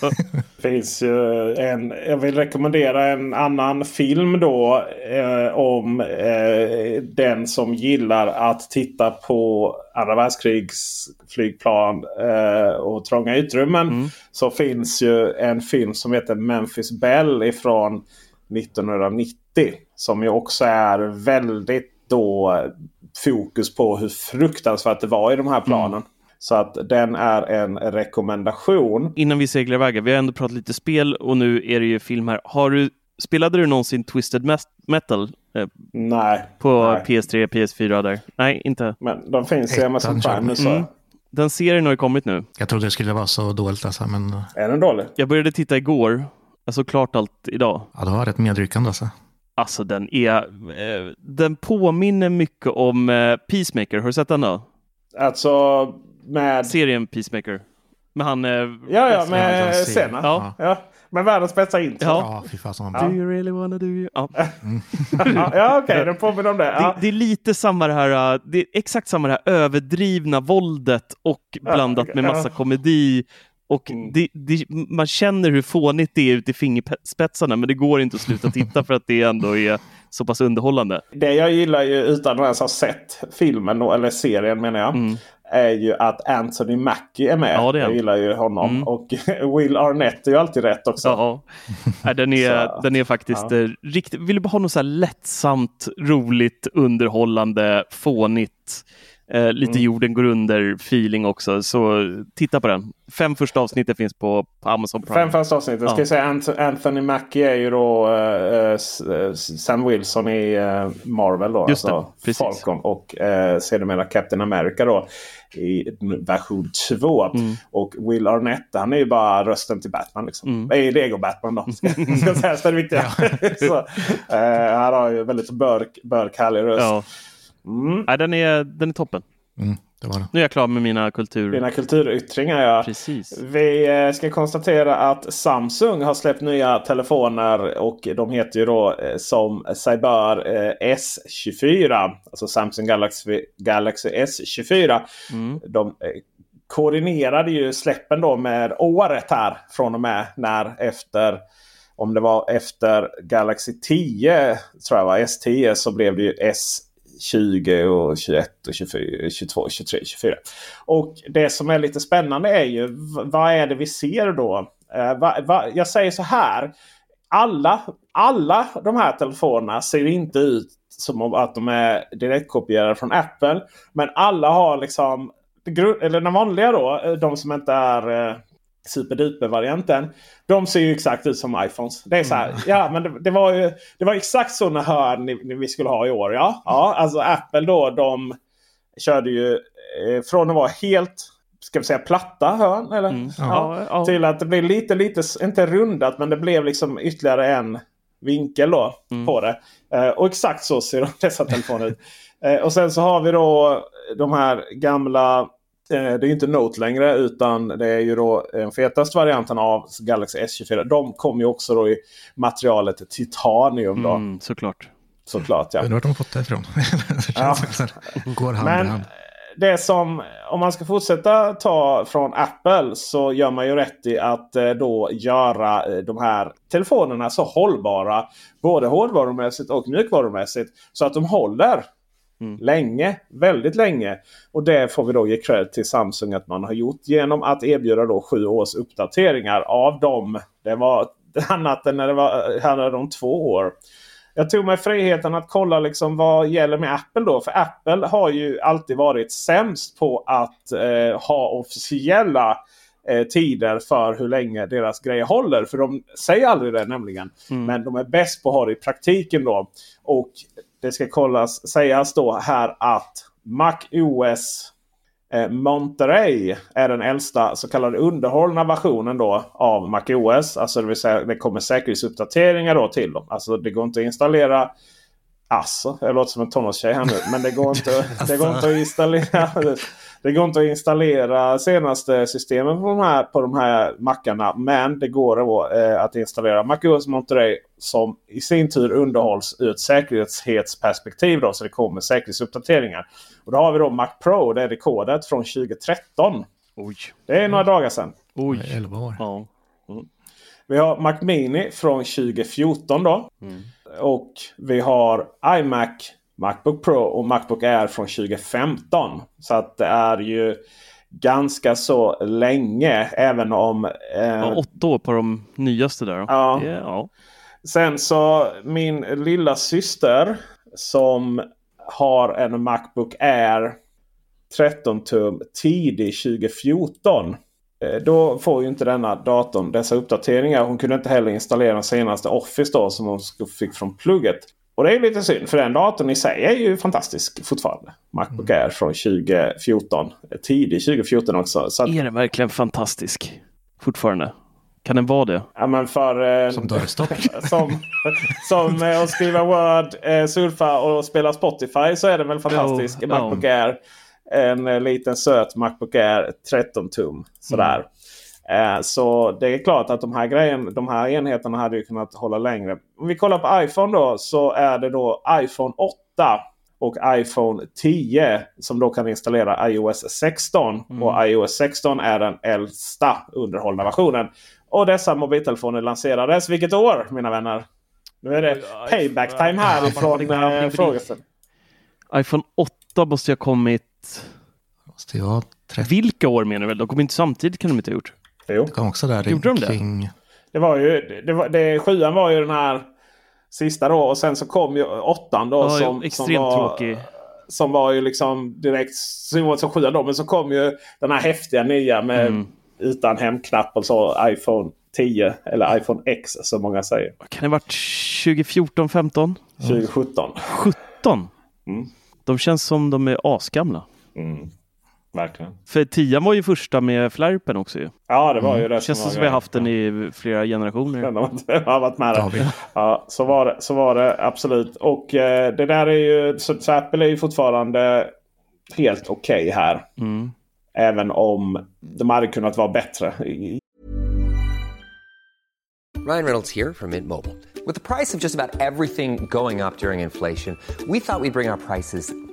finns ju en, jag vill rekommendera en annan film då eh, om eh, den som gillar att titta på andra världskrigs flygplan eh, och trånga utrymmen. Så finns ju en film som heter Memphis Bell ifrån 1990. Som ju också är väldigt då fokus på hur fruktansvärt det var i de här planen. Så att den är en rekommendation. Innan vi seglar iväg, vi har ändå pratat lite spel och nu är det ju film här. Har du, spelade du någonsin Twisted Metal eh, Nej. på nej. PS3, PS4 där? Nej, inte. Men de finns i Amazon Prime nu så. Mm. Den serien har ju kommit nu. Jag trodde det skulle vara så dåligt alltså, men Är den dålig? Jag började titta igår. Jag såg klart allt idag. ja, det var rätt medryckande alltså. Alltså den är... Eh, den påminner mycket om eh, Peacemaker. Har du sett den då? Alltså med... Serien Peacemaker. Med han... Eh, Ja, ja, med. Senna. Ja. Ja. Med världens bästa intro. Ja. Ja, fy vad Do you really wanna do you? Ja. Ja, ja okej. Den påminner om det. Det, Ja. det är lite samma det här, uh, det är exakt samma det här överdrivna våldet och blandat okej. med massa Ja. komedi. Och Mm. det, det, man känner hur fånigt det är ute i fingerspetsarna men det går inte att sluta titta för att det ändå är så pass underhållande. Det jag gillar ju utan att ens ha sett filmen, då, eller serien menar jag. Mm. Är ju att Anthony Mackie är med. Ja, det är jag gillar ju honom. Mm. Och Will Arnett är ju alltid rätt också. Ja, Nej, den, är, den är faktiskt ja. eh, riktigt, vill du bara ha något så lättsamt, roligt, underhållande, fånigt, eh, lite Mm. jorden går under feeling också, så titta på den. Fem första avsnittet finns på, på Amazon Prime. Fem första avsnittet. Ska Ja. jag säga Ant- Anthony Mackie är ju då eh, S- eh, Sam Wilson i eh, Marvel. Då, Just det, alltså precis. Falcon och eh, sedermera Captain America då i version 2. Mm. Och Will Arnett han är ju bara rösten till Batman. Liksom. Mm. Det är Lego Batman då. Ska, ska sägas det är det viktiga. Så, eh, han har ju väldigt börk, börk härlig röst. Ja. Mm. Nej, den, är, den är toppen. Mm, det var det. Nu är jag klar med mina kultur... Dina kulturyttringar ja. Precis. Vi eh, ska konstatera att Samsung har släppt nya telefoner och de heter ju då eh, som sig bör eh, S24. Alltså Samsung Galaxy, Galaxy S24. Mm. De koordinerade ju släppen då med året här från och med när efter om det var efter Galaxy 10 tror jag var S10 så blev det ju 20 och 21 och 24, 22, 23, 24. Och det som är lite spännande är ju vad är det vi ser då? Eh, va, va, jag säger så här. Alla, alla de här telefonerna ser inte ut som att de är direktkopierade från Apple. Men alla har liksom, eller den vanliga då, eh, de som inte är eh, superduper-varianten. De ser ju exakt ut som iPhones. Det är så här, mm. ja men det, det, var ju det var exakt sådana hörn ni, vi skulle ha i år. Ja, ja alltså Apple då de körde ju eh, från att vara helt ska vi säga platta hörn. Eller? Mm. Ja, ja. Till att det blev lite, lite, inte rundat men det blev liksom ytterligare en vinkel då mm. på det. Eh, och exakt så ser dessa telefoner ut. Eh, och sen så har vi då de här gamla det är inte Note längre utan det är ju då den fetaste varianten av Galaxy S24. De kom ju också då i materialet titanium. Då. Mm, såklart. Såklart ja. Undrar vart de fått det ifrån. det ja. går hand Men, i hand det som, om man ska fortsätta ta från Apple så gör man ju rätt i att eh, då göra eh, de här telefonerna så hållbara. Både hårdvarumässigt och mjukvarumässigt. Så att de håller mm. länge. Väldigt länge. Och det får vi då ge cred till Samsung att man har gjort genom att erbjuda då sju års uppdateringar av dem. Det var annat än när det var, handlade om två år jag tog mig friheten att kolla liksom vad gäller med Apple då. För Apple har ju alltid varit sämst på att eh, ha officiella eh, tider för hur länge deras grejer håller. För de säger aldrig det nämligen. Mm. Men de är bäst på att ha det i praktiken då. Och det ska kollas, sägas då här att Mac OS eh, Monterey är den äldsta så kallade underhållna versionen då av MacOS. Alltså det vill säga det kommer säkerhetsuppdateringar då till dem. Alltså det går inte att installera Alltså, jag låter som en tonårstjej här nu. Men det går inte, det går inte att installera. Det går inte att installera senaste systemen på de här, på de här mackarna. Men det går eh, att installera MacOS Monterey som i sin tur underhålls ur ett säkerhetsperspektiv. Då, så det kommer säkerhetsuppdateringar. Och då har vi då Mac Pro. Det är rekordet från 2013. Oj. Det är några dagar sedan. Oj. 11 år. Ja. Mm. Vi har Mac Mini från 2014 då. Mm. Och vi har iMac, Macbook Pro och Macbook Air från 2015. Så att det är ju ganska så länge. Även om... Eh, ja, åtta år på de nyaste där. Ja. Yeah, ja. Sen så min lilla syster som har en Macbook Air 13 tum tidig 2014. Eh, då får ju inte denna datorn dessa uppdateringar. Hon kunde inte heller installera den senaste Office då som hon fick från plugget. Och det är lite synd för den datorn i sig är ju fantastisk fortfarande. Macbook mm. Air från 2014. Tidig 2014 också. Så att... Är den verkligen fantastisk fortfarande? Kan den vara det? Ja, men för, eh, som dörrstopp? som, som eh, att skriva Word, eh, surfa och spela Spotify så är den väl fantastisk. Oh, Macbook oh. Air en eh, liten söt Macbook Air 13 tum. Sådär. Mm. Eh, så det är klart att de här, grejen, de här enheterna hade ju kunnat hålla längre. Om vi kollar på iPhone då så är det då iPhone 8 och iPhone 10 som då kan installera iOS 16. Mm. Och iOS 16 är den äldsta underhållna versionen. Och dessa mobiltelefoner lanserades vilket år mina vänner? Nu är det payback time här ifrån äh, frågeställningen. iPhone 8 måste ha kommit Måste jag Vilka år menar du väl? De kom inte samtidigt kan de inte ha gjort? Jo. Det kom också där Gjorde de kring... det? Det var ju, det var, det, sjuan var ju den här sista då och sen så kom ju åttan då. Ja, som, extremt som var, tråkig. Som var ju liksom direkt som, som sjuan då. Men så kom ju den här häftiga nya med mm. Utan hemknapp och så iPhone 10 eller iPhone X som många säger. Kan det ha varit 2014, 15? 2017. 17? Mm. De känns som de är asgamla. Mm. Verkligen. För tian var ju första med flärpen också ju. Ja, det var ju det. Känns som, som vi har haft den i flera generationer. Den har varit med där. Ja, så var det, så var det absolut. Och eh, det där är ju, så, så Apple är ju fortfarande helt okej okay här. Mm. Även om de hade kunnat vara bättre. Ryan Reynolds här från Mint Mobile. Med priset på nästan allt som går upp under inflationen, trodde vi att vi skulle bring våra priser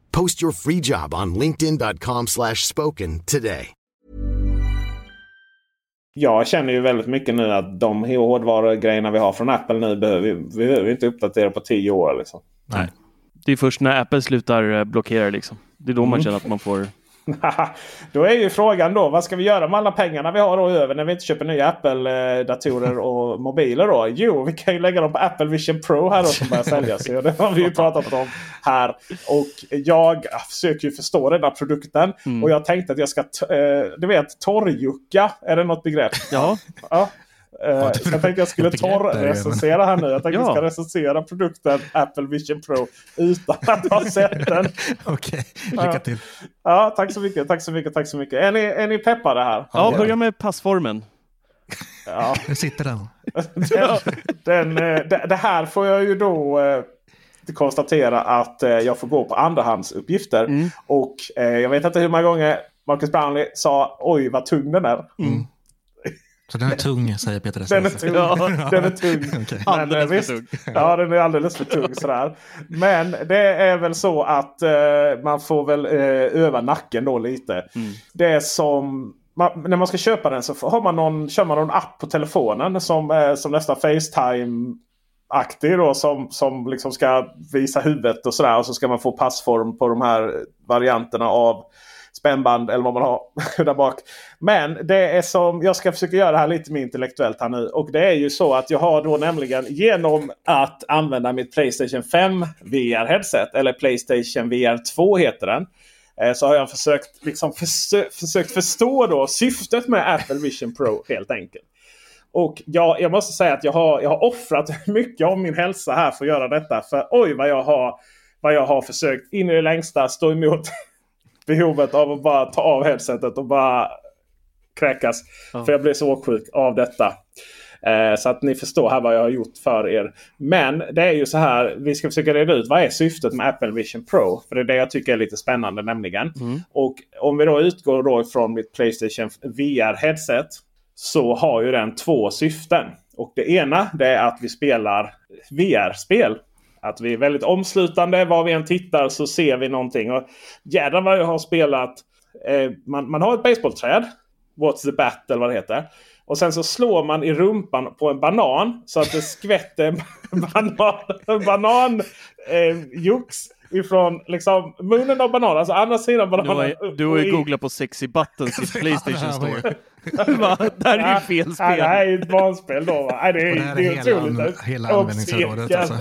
Post your free job on linkedin.com slash spoken today. Jag känner ju väldigt mycket nu att de hårdvarugrejerna vi har från Apple nu behöver vi, vi behöver inte uppdatera på tio år. Liksom. Nej. Det är först när Apple slutar eh, blockera liksom. Det är då man Mm. känner att man får då är ju frågan då, vad ska vi göra med alla pengarna vi har då över när vi inte köper nya Apple-datorer och mobiler då? Jo, vi kan ju lägga dem på Apple Vision Pro här då som börjar säljas. Det har vi ju pratat om här. Och jag försöker ju förstå den här produkten. Mm. Och jag tänkte att jag ska, eh, du vet, torrjucka. Är det något begrepp? Ja. ja. Eh, så jag tänkte jag skulle torrrecensera här nu. Jag tänkte Ja. jag ska recensera produkten Apple Vision Pro utan att ha sett den. Okej, lycka till. Ja, tack så mycket. Tack så mycket. Tack så mycket. Är ni, är ni peppade här? Ja, börja med passformen. Ja. Hur sitter den? Den, den, eh, det, det här får jag ju då eh, konstatera att eh, jag får gå på andrahandsuppgifter. Mm. Och eh, jag vet inte hur många gånger Marcus Brownlee sa oj vad tung den är. Så den är tung, säger Peter Den är tung. Ja. Den är tung. Okej. Men, Alldeles eh, för visst, tung. Ja, den är alldeles för tung sådär. Men det är väl så att eh, man får väl eh, öva nacken då lite. Mm. Det är som man, när man ska köpa den så har man någon, kör man någon app på telefonen som, eh, som nästan Facetime aktig då som, som liksom ska visa huvudet och sådär. Och så ska man få passform på de här varianterna av spännband eller vad man har där bak. Men det är som, jag ska försöka göra det här lite mer intellektuellt här nu. Och det är ju så att jag har då nämligen genom att använda mitt Playstation 5 VR-headset. Eller Playstation VR 2 heter den. Eh, så har jag försökt, liksom försö försökt förstå då syftet med Apple Vision Pro helt enkelt. Och jag, jag måste säga att jag har, jag har offrat mycket av min hälsa här för att göra detta. För oj vad jag har, vad jag har försökt in i det längsta stå emot behovet av att bara ta av headsetet och bara kräkas. Ja. För jag blev så åksjuk av detta. Eh, så att ni förstår här vad jag har gjort för er. Men det är ju så här. Vi ska försöka reda ut vad är syftet med Apple Vision Pro. För det är det jag tycker är lite spännande nämligen. Och om vi då utgår då ifrån mitt Playstation VR headset. Så har ju den två syften. Och det ena det är att vi spelar VR-spel. Att vi är väldigt omslutande. Var vi än tittar så ser vi någonting. Och jädrar vad jag har spelat. Eh, man, man har ett baseballträd. What's the bat eller vad det heter. Och sen så slår man i rumpan på en banan så att det skvätter banan, banan eh, ifrån liksom munnen av bananen. Alltså andra sidan bananen. du har ju googlat på sexy buttons i Playstation Store. Va? Det här är ju fel Ja, det här spel. är ju ett barnspel då. Va? Nej, det är, Och det här är det är hela otroligt. an- hela användningsområdet, alltså.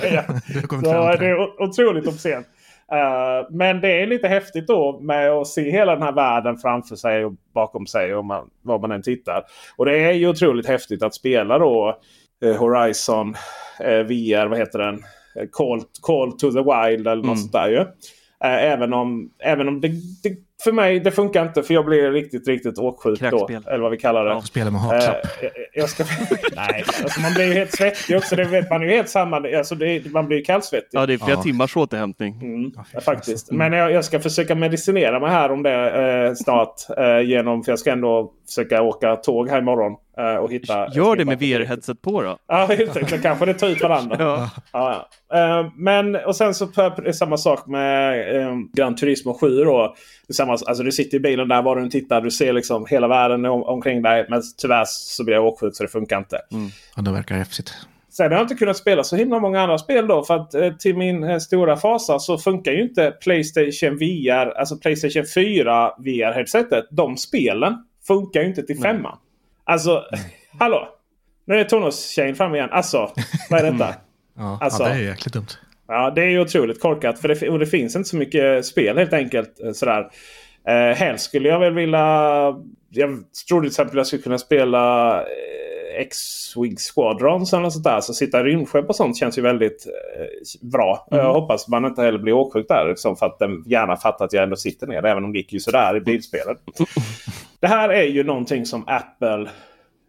Du Så det det. är otroligt obscent. Eh, men det är lite häftigt då med att se hela den här världen framför sig och bakom sig. Och man, var man än tittar. Och det är ju otroligt häftigt att spela då eh, Horizon eh, VR. Vad heter den? Eh, Call, Call to the Wild eller något Mm. sånt där ju. Eh, även om, även om det, det, för mig det funkar inte för jag blir riktigt riktigt åksjuk då. Kräkspel. Eller vad vi kallar det. Ja. Spela med haklapp. Eh, jag- ska... Nej, alltså man blir ju helt svettig också. Det vet man är ju helt samma. Alltså det, man blir ju kallsvettig. Ja, det är flera Ja. timmars återhämtning. Mm, faktiskt. Men jag, jag ska försöka medicinera mig här om det eh, snart. Eh, genom, för jag ska ändå försöka åka tåg här imorgon. Eh, och hitta... Gör det med VR-headset på då. Ja, just det. Så kanske det tar ut varandra. Ja. Ja, ja. Eh, men och sen så är det samma sak med eh, Gran Turismo 7 då. Samma, alltså du sitter i bilen där var du än tittar. Du ser liksom hela världen om, omkring dig. Men tyvärr så blir jag åksjuk så det funkar inte. Ja, det verkar häftigt. Sen har jag inte kunnat spela så himla många andra spel då. För att eh, till min eh, stora fasa så funkar ju inte Playstation VR, alltså Playstation 4 VR-headsetet. De spelen funkar ju inte till femman. Alltså, hallå! Nu är tonårstjejen fram igen. Alltså, vad är detta? Ja, Alltså- ja, det är jäkligt dumt. Ja, det är ju otroligt korkat. För det, det finns inte så mycket spel helt enkelt. eh, Sådär. Eh, helst skulle jag väl vilja... Jag trodde till exempel att jag skulle kunna spela eh, X-Wing Squadrons eller något sånt där. Så sitta i rymdskepp och sånt känns ju väldigt eh, bra. Jag hoppas man inte heller blir åksjuk där. Liksom, för att den gärna fattar att jag ändå sitter ner. Även om det gick ju sådär i bilspelet. Det här är ju någonting som Apple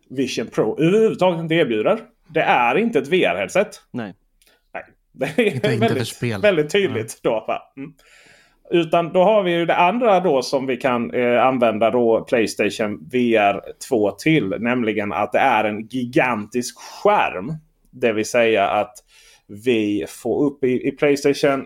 Vision Pro överhuvudtaget inte erbjuder. Det är inte ett VR-headset. Nej. Nej. Det är Inte- inte för väldigt, spel. väldigt tydligt. Då, va? Mm. Utan då har vi ju det andra då som vi kan eh, använda då Playstation VR 2 till. Nämligen att det är en gigantisk skärm. Det vill säga att vi får upp i, i Playstation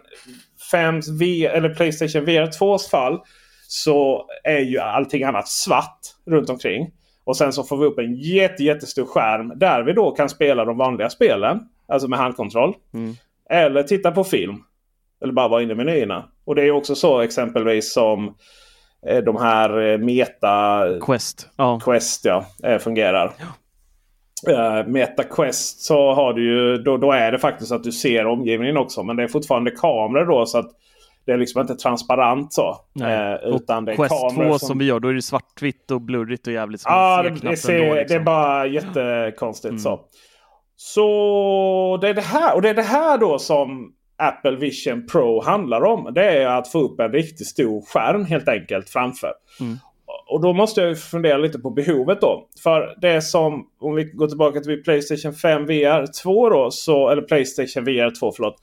5 v, eller Playstation VR 2s fall. Så är ju allting annat svart runt omkring. Och sen så får vi upp en jätte, jättestor skärm där vi då kan spela de vanliga spelen. Alltså med handkontroll. Eller titta på film. Eller bara vara inne i menyerna. Och det är också så exempelvis som eh, de här eh, Meta Quest. Ja. Quest ja, eh, fungerar. Eh, Meta Quest så har du ju, då, då är det faktiskt att du ser omgivningen också. Men det är fortfarande kameror då så att det är liksom inte transparent så. Nej. Eh, utan det är Quest 2 kameror som... vi gör, då är det svartvitt och blurrigt och jävligt som Ja, det, det, ser, ändå, det är liksom. bara jättekonstigt så. Så det är det här och det är det här då som Apple Vision Pro handlar om. Det är att få upp en riktigt stor skärm helt enkelt framför. Och då måste jag fundera lite på behovet då. För det som, om vi går tillbaka till Playstation 5 VR 2 då, så, eller Playstation VR 2 förlåt.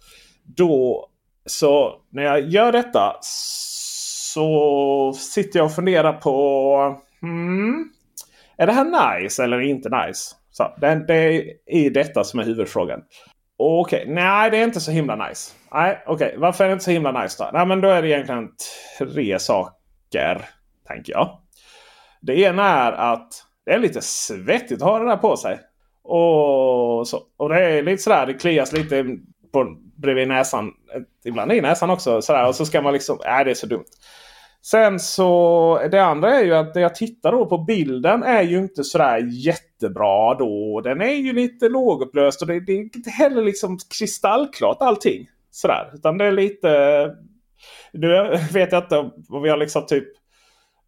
Då, så när jag gör detta så sitter jag och funderar på hmm, är det här nice eller inte nice? Så, det, det är detta som är huvudfrågan. Okej, nej det är inte så himla nice. Nej, okej. Varför är det inte så himla nice då? Nej, men då är det egentligen tre saker, tänker jag. Det ena är att det är lite svettigt att ha det där på sig. Och, så, och det är lite sådär, det klias lite på, bredvid näsan. Eh, ibland i näsan också. Sådär, och så ska man liksom, nej det är så dumt. Sen så det andra är ju att när jag tittar då på bilden är ju inte sådär jättebra då. Den är ju lite lågupplöst och det, det är inte heller liksom kristallklart allting. Sådär. Utan det är lite... Nu vet jag inte om om vi har liksom typ...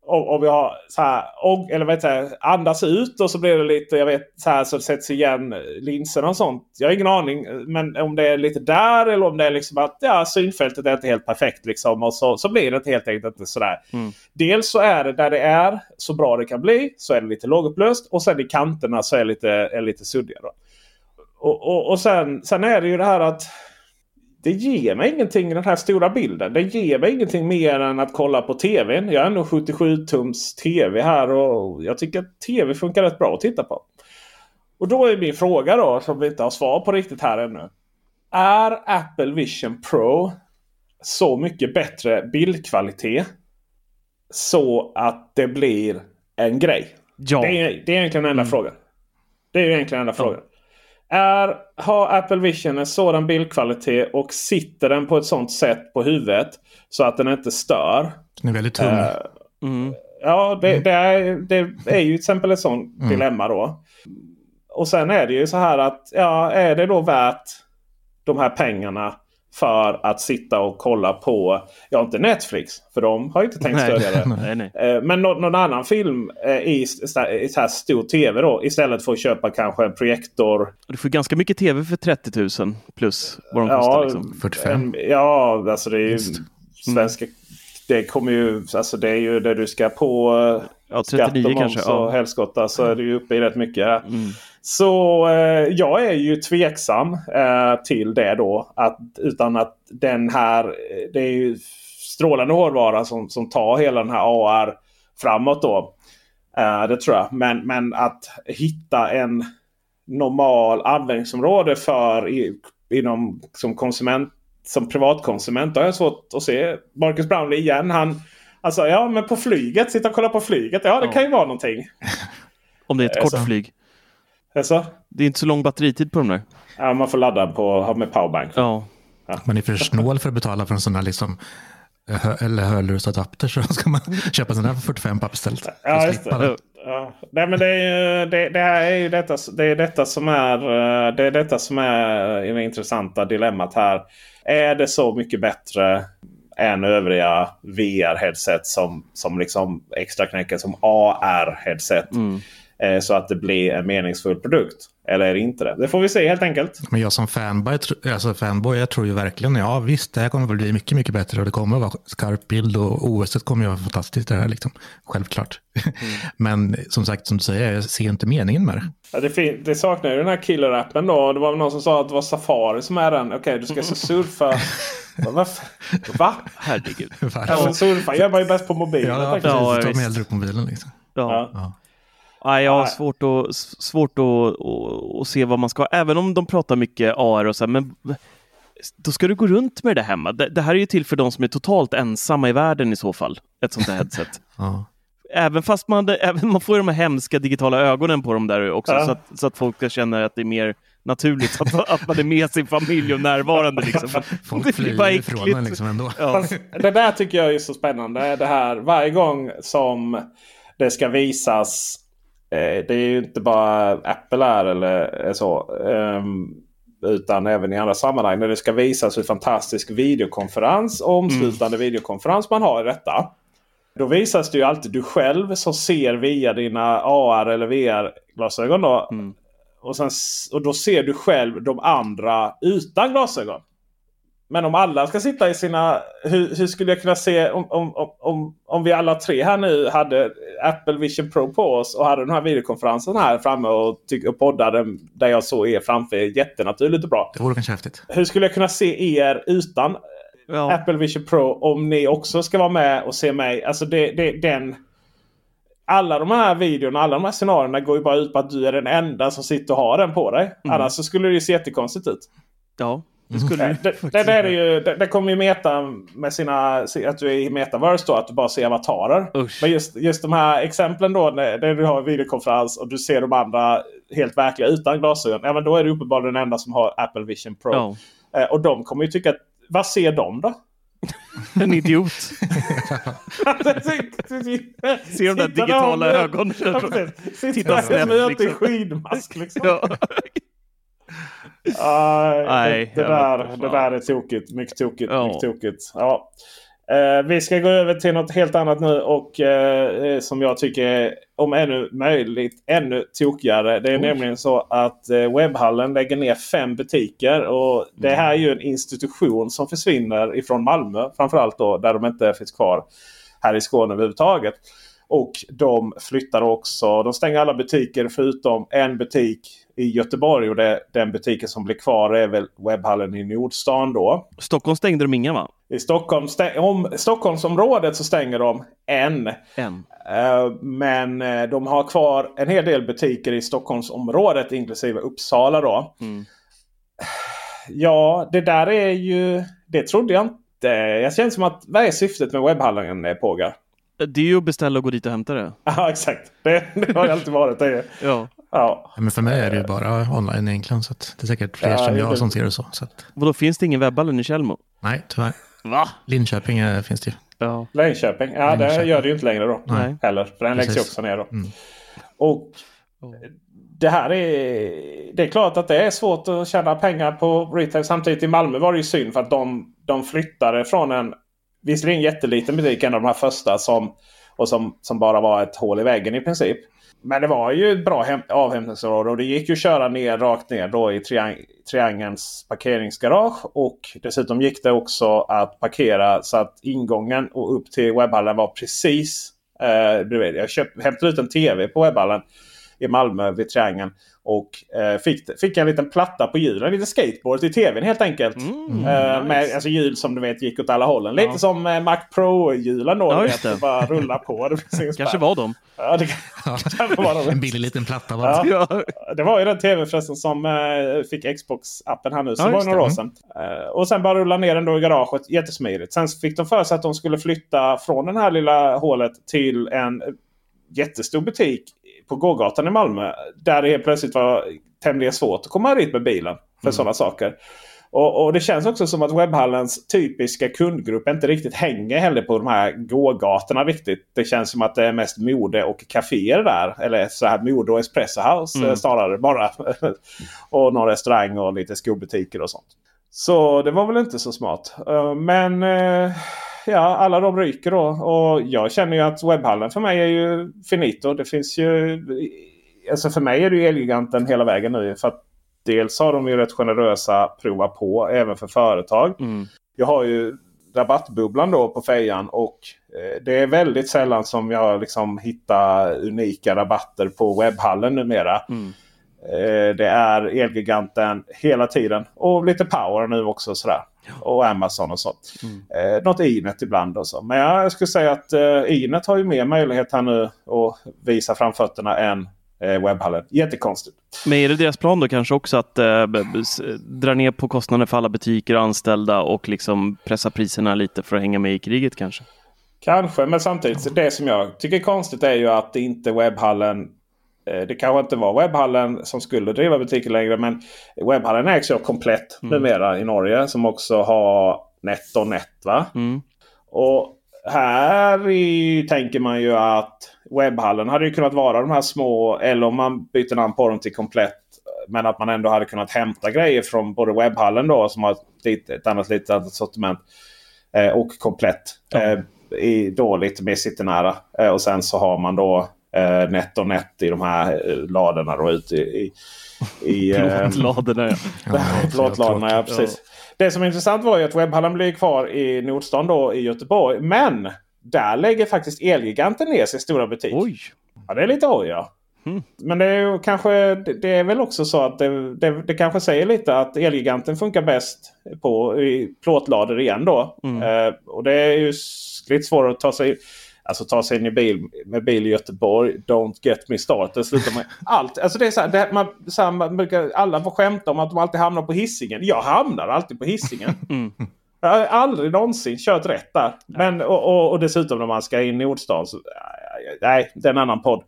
Om, har så här, och, eller heter det, andas ut och så blir det lite, jag vet, så här så det sätts igen linserna och sånt. Jag har ingen aning. Men om det är lite där eller om det är liksom att ja, synfältet är inte helt perfekt. Liksom, och så, så blir det helt enkelt inte sådär. Dels så är det där det är så bra det kan bli. Så är det lite lågupplöst. Och sen i kanterna så är det lite, är lite suddigare. Och, och, och sen, sen är det ju det här att det ger mig ingenting den här stora bilden. Det ger mig ingenting mer än att kolla på tvn. Jag har ändå 77-tums tv här och jag tycker att tv funkar rätt bra att titta på. Och då är min fråga då, som vi inte har svar på riktigt här ännu. Är Apple Vision Pro så mycket bättre bildkvalitet så att det blir en grej? Ja. Det, är, det är egentligen den enda frågan. Det är egentligen enda frågan. Är, har Apple Vision en sådan bildkvalitet och sitter den på ett sånt sätt på huvudet så att den inte stör? Den är väldigt tung. Eh, Mm. Ja, det, det, är, det är ju till exempel ett sånt Mm. dilemma då. Och sen är det ju så här att ja, är det då värt de här pengarna för att sitta och kolla på, ja inte Netflix, för de har ju inte tänkt stödja det. nej, nej. Eh, Men nå- någon annan film eh, i, i så här stor tv då. Istället för att köpa kanske en projektor. Du får ganska mycket tv för 30 000 plus vad de Ja, kostar. Liksom. 45. En, ja, alltså det är ju Visst. svenska. Det kommer ju, alltså det är ju det du ska på eh, Ja, skatt 39 och moms kanske. och Ja. helskotta så är det ju uppe i rätt mycket. Mm. Så eh, jag är ju tveksam eh, till det då. Att, utan att den här, eh, det är ju strålande hårdvara som, som tar hela den här AR framåt då. Eh, det tror jag. Men, men att hitta en normal användningsområde för i, inom som konsument som privatkonsument. Då har jag svårt att se Marcus Brownlee igen. Han, alltså ja men på flyget, sitta och kolla på flyget. Ja det Ja. kan ju vara någonting. Om det är ett Alltså. kort flyg. Alltså, Det är inte så lång batteritid på de där. ja, man får ladda på, ha med powerbank. Ja. Man är för snål för att betala för en sån här liksom, eh, hö- eller hörlursadapter så ska man köpa en sån här för 45 papp istället. Ja, just det. Ja. Nej, men det, är, ju- det, det här är ju detta, det är detta som är eh, det är detta som är det intressanta dilemmat här. Är det så mycket bättre än övriga VR-headset som, som liksom extra knäcker som AR-headset? Mm. Eh, så att det blir en meningsfull produkt. Eller är det inte det? Det får vi se helt enkelt. Men jag som fanboy, alltså fanboy jag tror ju verkligen, ja visst, det här kommer att bli mycket, mycket bättre och det kommer att vara skarp bild och OS kommer att vara fantastiskt det här liksom. Självklart. Mm. Men som sagt, som du säger, jag ser inte meningen med det. Ja, det, det saknar ju den här killer-appen då. Det var väl någon som sa att det var Safari som är den. Okej, okay, du ska så surfa. Va? Va? Herregud. Alltså, surfa gör man ju bäst på mobilen. Ja, precis. Ja, med hellre upp mobilen liksom. Ja. ja. Ja, jag har svårt, att, svårt att, att, att, se vad man ska, även om de pratar mycket AR och så här, men då ska du gå runt med det hemma. Det, det, här är ju till för de som är totalt ensamma i världen i så fall, ett sånt här headset. ja. Även fast man, även man får de här hemska digitala ögonen på dem där också, ja. så, att, så att folk ska känna att det är mer naturligt att, att man är med sin familj och närvarande. Liksom. Folk flyr ifrån en liksom ändå. Ja. Det där tycker jag är så spännande. Det här varje gång som det ska visas det är ju inte bara Apple är eller så. Um, utan även i andra sammanhang när det ska visas hur fantastisk videokonferens och omslutande mm. videokonferens man har i detta. Då visas det ju alltid du själv som ser via dina AR eller VR-glasögon. Då. Mm. Och, sen, och då ser du själv de andra utan glasögon. Men om alla ska sitta i sina... Hur, hur skulle jag kunna se om, om, om, om vi alla tre här nu hade Apple Vision Pro på oss och hade den här videokonferensen här framme och, och poddade där jag såg er framför er jättenaturligt och bra. Det vore kanske häftigt. Hur skulle jag kunna se er utan ja. Apple Vision Pro om ni också ska vara med och se mig? Alltså det, det, den... Alla de här videorna, alla de här scenarierna går ju bara ut på att du är den enda som sitter och har den på dig. Mm. Annars så skulle det ju se jättekonstigt ut. Ja. Det, skulle mm. det, det, är ju, det, det kommer ju Meta med sina... Att du är i metaverse då. Att du bara ser avatarer. Usch. Men just, just de här exemplen då. När, du har videokonferens och du ser de andra helt verkliga utan glasögon. Ja, men då är du uppenbarligen den enda som har Apple Vision Pro. Oh. Eh, och de kommer ju tycka att... Vad ser de då? en idiot. ser de där digitala ögonen. Titta snett. Liksom. i skidmask liksom. ja. Uh, Nej, det, där, det där är tokigt. Mycket tokigt. Ja. Mycket tokigt. Ja. Uh, vi ska gå över till något helt annat nu och uh, som jag tycker är om ännu möjligt ännu tokigare. Det är Oj. nämligen så att uh, Webbhallen lägger ner fem butiker. Och Det här är ju en institution som försvinner ifrån Malmö. Framförallt då där de inte finns kvar här i Skåne överhuvudtaget. Och de flyttar också. De stänger alla butiker förutom en butik i Göteborg. Och det, den butiken som blir kvar är väl webbhallen i Nordstan då. Stockholm stängde de inga va? I Stockholm om Stockholmsområdet så stänger de en. en. Uh, men uh, de har kvar en hel del butiker i Stockholmsområdet inklusive Uppsala då. Mm. Ja, det där är ju... Det trodde jag inte. Jag känner som att vad är syftet med webbhallen eh, Pågar? Det är ju att beställa och gå dit och hämta det. Ja, exakt. Det, det har alltid varit det. ja. Ja. Men för mig är det ju bara online egentligen. Så det är säkert fler ja, som jag som ser det så. så att... Och då finns det ingen webbhallen i Tjällmo? Nej, tyvärr. Va? Linköping är, finns det ju. Ja. Linköping, ja Linköping. det gör det ju inte längre då. Nej. Heller, för den läggs ju också ner då. Mm. Och det här är... Det är klart att det är svårt att tjäna pengar på retail. Samtidigt i Malmö var det ju synd för att de, de flyttade från en visserligen jätteliten butik, en av de här första som, och som, som bara var ett hål i väggen i princip. Men det var ju ett bra avhämtningsområde och det gick ju att köra ner rakt ner då i triang Triangelns parkeringsgarage. Och dessutom gick det också att parkera så att ingången och upp till webbhallen var precis eh, bredvid. Jag köpt, hämtade ut en TV på webbhallen i Malmö vid Triangeln. Och eh, fick, fick en liten platta på hjulen. Lite skateboard i tvn helt enkelt. Mm, eh, nice. Med alltså, hjul som du vet gick åt alla hållen. Lite ja. som eh, Mac Pro-hjulen då. Ja, vet, det. Bara rulla på. Det kanske var de. Ja, det, kanske var de. en billig liten platta bara. Ja. Det var ju den tv förresten som eh, fick Xbox-appen här nu. Så ja, var några år sedan. Eh, och sen bara rulla ner den då i garaget. Jättesmidigt. Sen fick de för sig att de skulle flytta från det här lilla hålet till en jättestor butik på gågatan i Malmö. Där det helt plötsligt var tämligen svårt att komma dit med bilen. För mm. sådana saker. Och, och, det känns också som att webbhallens typiska kundgrupp inte riktigt hänger heller på de här gågatorna riktigt. Det känns som att det är mest mode och kaféer där. Eller så här mode och espresso house mm. snarare bara. och någon restaurang och lite skobutiker och sånt. Så det var väl inte så smart. Eh, men eh, ja, alla de ryker då. Och jag känner ju att webbhallen för mig är ju finito. Det finns ju alltså för mig är det ju Elgiganten hela vägen nu. För att dels har de ju rätt generösa prova på även för företag. Mm. Jag har ju rabattbubblan då på fejan och eh, det är väldigt sällan som jag liksom hittar unika rabatter på webbhallen numera. Mm. Eh, det är Elgiganten hela tiden. Och lite Power nu också. Sådär. Och Amazon och sånt. Mm. Eh, något Inet ibland och så. Men jag skulle säga att eh, Inet har ju mer möjlighet här nu att visa framfötterna än eh, webbhallen. Jättekonstigt. Men är det deras plan då kanske också att eh, dra ner på kostnader för alla butiker och anställda och liksom pressa priserna lite för att hänga med i kriget kanske? Kanske, men samtidigt det som jag tycker är konstigt är ju att det inte webbhallen det kanske inte var webbhallen som skulle driva butiker längre. Men webbhallen ägs ju av Komplett Mm. numera i Norge. Som också har NetOnNet. Va? Mm. Och här i, tänker man ju att webbhallen hade ju kunnat vara de här små. Eller om man byter namn på dem till Komplett. Men att man ändå hade kunnat hämta grejer från både webbhallen då som har ett, ett annat litet sortiment. Eh, och Komplett. Eh, i, då lite mer citynära. Eh, och sen så har man då eh, NetOnNet i de här eh, ladorna då ute i... i, i eh, Plåtladorna ja. Plåtladorna, ja precis. Det som är intressant var ju att webbhallen blir kvar i Nordstan då i Göteborg. Men där lägger faktiskt Elgiganten ner sin stora butik. Oj! Ja, det är lite oj ja. Mm. Men det är, ju kanske, det är väl också så att det, det, det kanske säger lite att Elgiganten funkar bäst på i plåtlador igen då. Mm. Eh, och det är ju lite svårare att ta sig Alltså ta sig in i bil med bil i Göteborg. Don't get me started. Sluta med allt. Alltså det är så här, det, man, så här, man brukar, alla får skämta om att de alltid hamnar på hissingen. Jag hamnar alltid på hissingen. Mm. Jag har aldrig någonsin kört rätt där. Men, och, och, och dessutom när man ska in i Nordstan. Så, nej, det är en annan podd.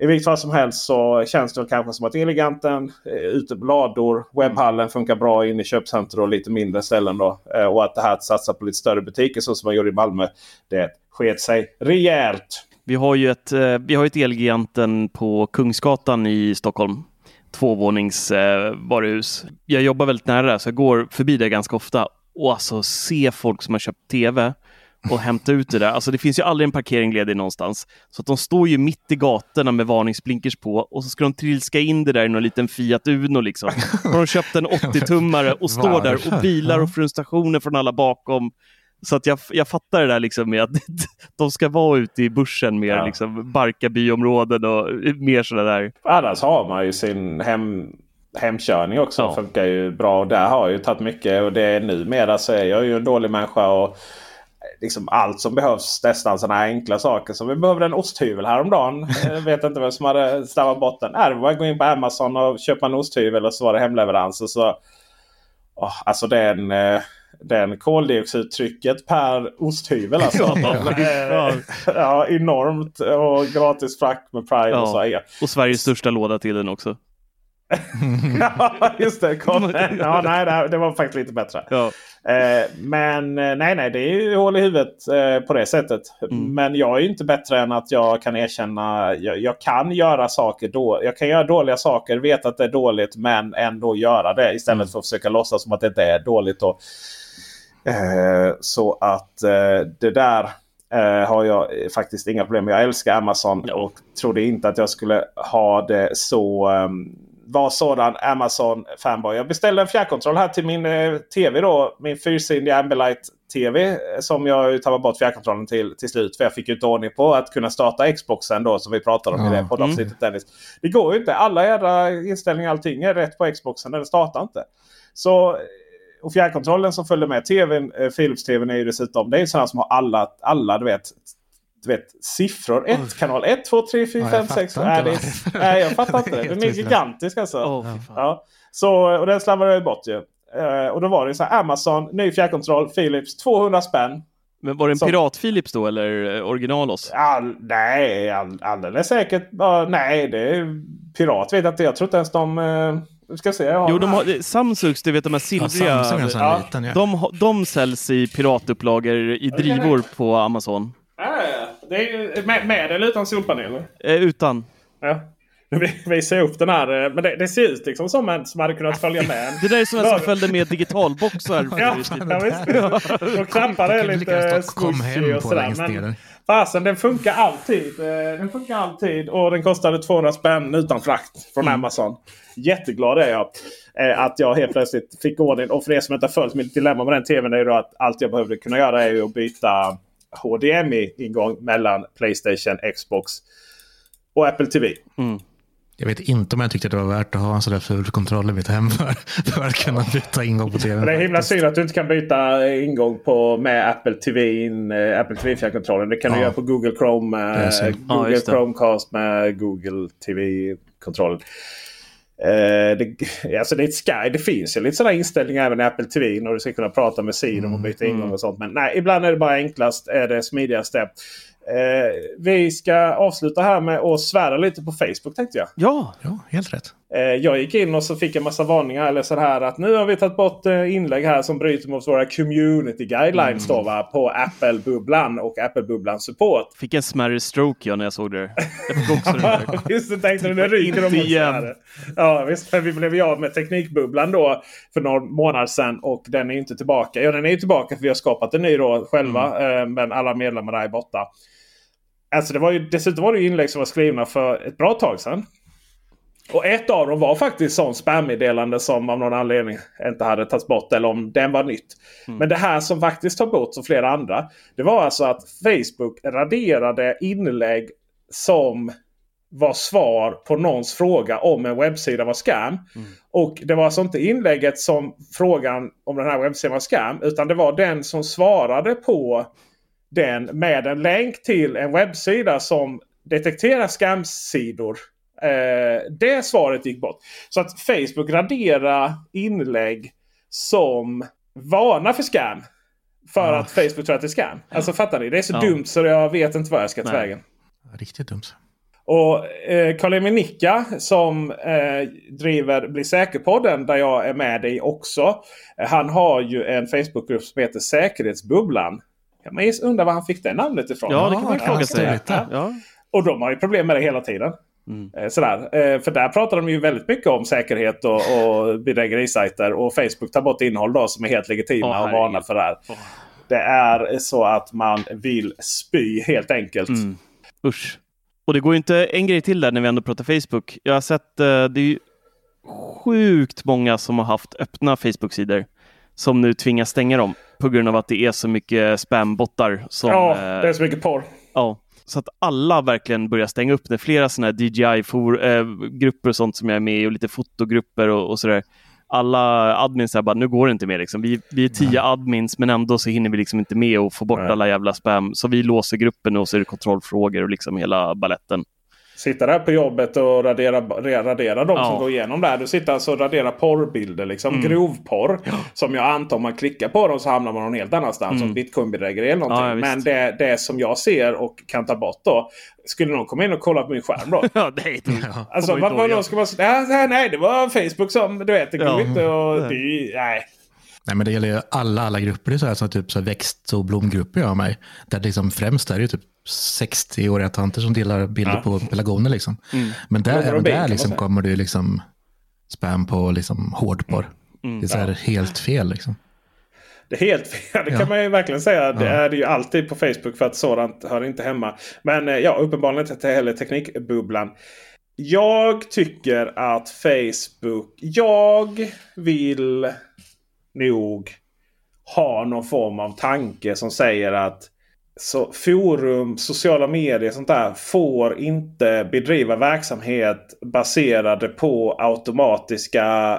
I vilket fall som helst så känns det kanske som att Eleganten eh, ute på lador. Webbhallen funkar bra in i köpcenter och lite mindre ställen. Då. Eh, och att det här att satsa på lite större butiker så som man gjorde i Malmö. Det sket sig rejält. Vi har ju ett, eh, vi har ett Elgiganten på Kungsgatan i Stockholm. Tvåvånings eh, varuhus. Jag jobbar väldigt nära det så jag går förbi det ganska ofta. Och alltså se folk som har köpt tv och hämta ut det där. Alltså det finns ju aldrig en parkering ledig någonstans. Så att de står ju mitt i gatorna med varningsblinkers på och så ska de trilska in det där i någon liten Fiat Uno liksom. Har de köpt en 80-tummare och står där och bilar och frustrationer från alla bakom. Så att jag, jag fattar det där liksom med att de ska vara ute i bussen mer, Ja. liksom Barkarbyområden och mer sådana där. Annars har man ju sin hem, hemkörning också. Ja. Funkar ju bra. Och där har jag ju tagit mycket. Och det är numera så är jag ju en dålig människa. Och liksom allt som behövs. Nästan sådana enkla saker. Som vi behövde en osthyvel häromdagen. Jag vet inte vem som hade stammat bort den. Nej, det var att gå in på Amazon och köpa en osthyvel. Och så var det hemleverans. Och så, Åh, alltså den, eh, den koldioxidtrycket per osthyvel. Alltså. Ja. enormt. Och gratis frakt med Prime. Ja. Och så, ja. Och Sveriges största låda till den också. ja, just det. Kom. Ja, nej, det var faktiskt lite bättre. Ja. Eh, men eh, nej, nej, det är ju hål i huvudet eh, på det sättet. Mm. Men jag är ju inte bättre än att jag kan erkänna. Jag, jag kan göra saker då. Jag kan göra dåliga saker, veta att det är dåligt, men ändå göra det istället Mm. för att försöka låtsas som att det inte är dåligt. Då. Eh, så att eh, det där eh, har jag faktiskt inga problem med. Jag älskar Amazon och trodde inte att jag skulle ha det så. Um, var sådan Amazon fanboy. Jag beställde en fjärrkontroll här till min eh, TV då. Min fyrsidiga Ambilight TV. eh, Som jag tappade bort fjärrkontrollen till till slut. För jag fick ju inte ordning på att kunna starta Xboxen då som vi pratade om i Ja. det poddavsnittet. Dennis. Det går ju inte. Alla jädra inställningar allting är rätt på Xboxen. Den startar inte. Så och fjärrkontrollen som följer med tvn, eh, Philips-tvn är ju dessutom. Det är ju sådana som har alla, alla du vet, du vet siffror. Ett, kanal 1, 2, 3, 4, Ja, 5, jag 6. fattar Nej, det är, nej, jag fattar inte det. Den är gigantisk alltså. Fan. Ja. Så, och den slarvade jag ju bort ju. Eh, och då var det så här Amazon, ny fjärrkontroll, Philips, 200 spänn. Men var det en Som- pirat-Philips då eller eh, originalos? All, nej, all, alldeles säkert. Ja, nej, det är pirat vet jag inte. Jag tror inte ens de... Uh, ska se. Jag har, Jo, de har, Samsungs, du vet de här Ja, silvriga. Samsung Ja. liten. Ja. de, har- de säljs i piratupplagor i drivor på Amazon. Ja, ja, ja. Det är med, med eller utan solpaneler. Eh, utan. Ja. Vi visar upp den här. eh, Men det, det ser ut liksom som en som hade kunnat följa med. Det där är som en som följde med digitalboxar. Ja, ja, visst. Och knappar är lite hem och sådär. Men fasen, den funkar alltid. Eh, Den funkar alltid och den kostade 200 spänn utan frakt från Amazon. Jätteglad är jag eh, att jag helt plötsligt fick ordning. Och för er som inte har följt mitt dilemma med den tvn är ju då att allt jag behövde kunna göra är att byta HDMI-ingång mellan Playstation, Xbox och Apple TV. Jag vet inte om jag tyckte det var värt att ha en sån där ful kontroll i mitt hem för, för att kunna byta ingång på tvn. Det är himla synd att du inte kan byta ingång på, med Apple TV, in, eh, Apple TV fjärrkontrollen. Det kan du Ja. göra på Google Chrome. Eh. Ja, Google det. Chromecast med Google TV-kontrollen. Eh, det, alltså det, Sky. det finns ju lite sådana inställningar även i Apple TV. När du ska kunna prata med sidor och byta ingång och sånt. Men nej, ibland är det bara enklast. Är det smidigaste. Eh, vi ska avsluta här med att svära lite på Facebook tänkte jag. Ja, Ja, helt rätt. Eh, Jag gick in och så fick jag massa varningar. Eller så här att nu har vi tagit bort eh, inlägg här som bryter mot våra community guidelines då, va, på Apple-bubblan och Apple-bubblan support. fick en smärre stroke jag när jag såg det. Jag fick också det. Just det, tänkte du. Nu ryker de igen. Ja, visst. För vi blev ju av med Teknikbubblan då för några månader sedan. Och den är ju inte tillbaka. Ja, den är ju tillbaka för vi har skapat en ny då själva. eh, Men alla medlemmar där är borta. Alltså det var ju, dessutom var det inlägg som var skrivna för ett bra tag sedan. Och ett av dem var faktiskt sån spam-meddelande som av någon anledning inte hade tagits bort. Eller om den var nytt. Men det här som faktiskt tar bort som flera andra. Det var alltså att Facebook raderade inlägg som var svar på någons fråga om en webbsida var scam. Och det var alltså inte inlägget som frågan om den här webbsidan var scam. Utan det var den som svarade på den med en länk till en webbsida som detekterar scamsidor. Eh, det svaret gick bort. Så att Facebook raderar inlägg som varnar för scam. För Ja. att Facebook tror att det är scam. Alltså fattar ni? Det är så Ja. dumt så jag vet inte vad jag ska ta vägen. Riktigt dumt. Och eh, Karl-Emil Nicka som eh, driver Bli säker-podden där jag är med i också. Eh, han har ju en Facebookgrupp som heter Säkerhetsbubblan. Kan man undra var han fick det namnet ifrån? Ja, det kan man Ja, fråga sig. Ja. Och de har ju problem med det hela tiden. Mm. Eh, Sådär. Eh, För där pratar de ju väldigt mycket om säkerhet och, och bedrägerisajter. Och Facebook tar bort innehåll då som är helt legitima Åh, och varnar för det här. Åh. Det är så att man vill spy helt enkelt. Mm. Usch. Och det går ju inte en grej till där när vi ändå pratar Facebook. Jag har sett, eh, det är ju sjukt många som har haft öppna Facebook-sidor som nu tvingas stänga dem på grund av att det är så mycket spambottar. Som, Ja, det är så mycket porr. Ja, så att alla verkligen börjar stänga upp det. Flera sådana här DJI-grupper och sånt som jag är med i och lite fotogrupper och, och sådär. Alla admins är bara, nu går det inte mer. Liksom. Vi, vi är tio admins men ändå så hinner vi liksom inte med och få bort Nej. alla jävla spam. Så vi låser gruppen och så är det kontrollfrågor och liksom hela balletten. Sitta där på jobbet och radera, radera de Ja. som går igenom där. Du sitter alltså och raderar porrbilder. Liksom. Mm. Grovporr. Som jag antar om man klickar på dem så hamnar man någon helt annanstans. Mm. Som bitcoinbedrägeri eller någonting. Ja, ja. Men det, det som jag ser och kan ta bort då. Skulle någon komma in och kolla på min skärm då? Ja, nej, det Alltså kommer vad, vad ska man? Nej, nej, det var Facebook som du vet. Det går Ja. inte och, Nej. det, nej. Nej, men det gäller ju alla, alla grupper. Det är så här, som typ så växt och blomgrupper jag har mig. Där liksom främst är det typ 60-åriga tanter som delar bilder Ja. på pelargoner. Liksom. Mm. Men där, även där man liksom kommer det liksom spam på liksom hårdporr. Mm. Det är så här helt fel. Liksom. Det är helt fel. Det Ja. kan man ju verkligen säga. Det Ja. är det ju alltid på Facebook för att sådant hör inte hemma. Men eh, ja, uppenbarligen inte heller Teknikbubblan. Jag tycker att Facebook... Jag vill nog ha någon form av tanke som säger att så forum, sociala medier sånt där får inte bedriva verksamhet baserade på automatiska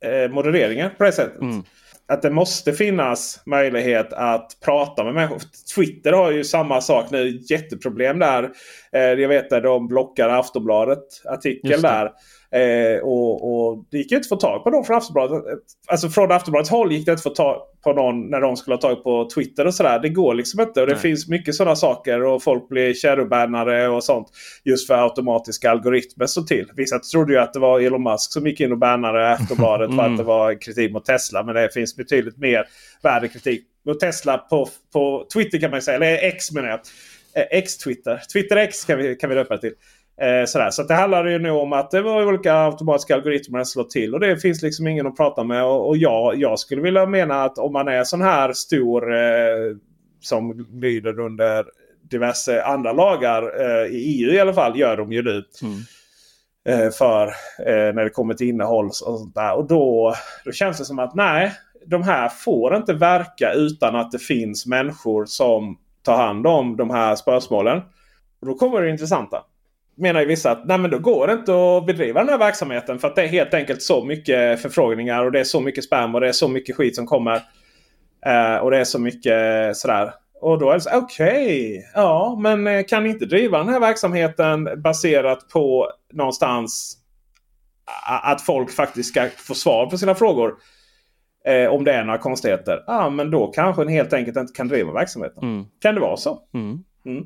eh, modereringar på det sättet. Mm. Att det måste finnas möjlighet att prata med människor. Twitter har ju samma sak nu. Jätteproblem där. Eh, jag vet att de blockar Aftonbladet artikel där. Eh, och, och det gick ju inte att få tag på någon från Aftonbladet. Alltså från Aftonbladets håll gick det inte att få tag på någon när de skulle ha tagit på Twitter och sådär. Det går liksom inte. Och det Nej. finns mycket sådana saker och folk blir shadowbannare och sånt. Just för automatiska algoritmer så till. Vissa trodde ju att det var Elon Musk som gick in och bannade Aftonbladet för Mm. att det var kritik mot Tesla. Men det finns betydligt mer värde kritik mot Tesla på, på Twitter kan man säga. Eller X menar jag. Eh, X-Twitter. Twitter X kan vi, kan vi döpa det till. Eh, sådär. Så det handlar ju nu om att det var olika automatiska algoritmer att slå till. Och det finns liksom ingen att prata med. Och, och jag, jag skulle vilja mena att om man är sån här stor eh, som lyder under diverse andra lagar. Eh, I EU i alla fall gör de ju det. Mm. Eh, för eh, när det kommer till innehåll och sånt där. Och då, då känns det som att nej, de här får inte verka utan att det finns människor som tar hand om de här spörsmålen. Och då kommer det intressanta. Menar ju vissa att nej men då går det inte att bedriva den här verksamheten för att det är helt enkelt så mycket förfrågningar och det är så mycket spam och det är så mycket skit som kommer. Eh, och det är så mycket sådär. Och då är det så okej, okay, ja men eh, kan ni inte driva den här verksamheten baserat på någonstans att folk faktiskt ska få svar på sina frågor. Eh, om det är några konstigheter. Ja men då kanske ni helt enkelt inte kan driva verksamheten. Mm. Kan det vara så? Mm. Mm.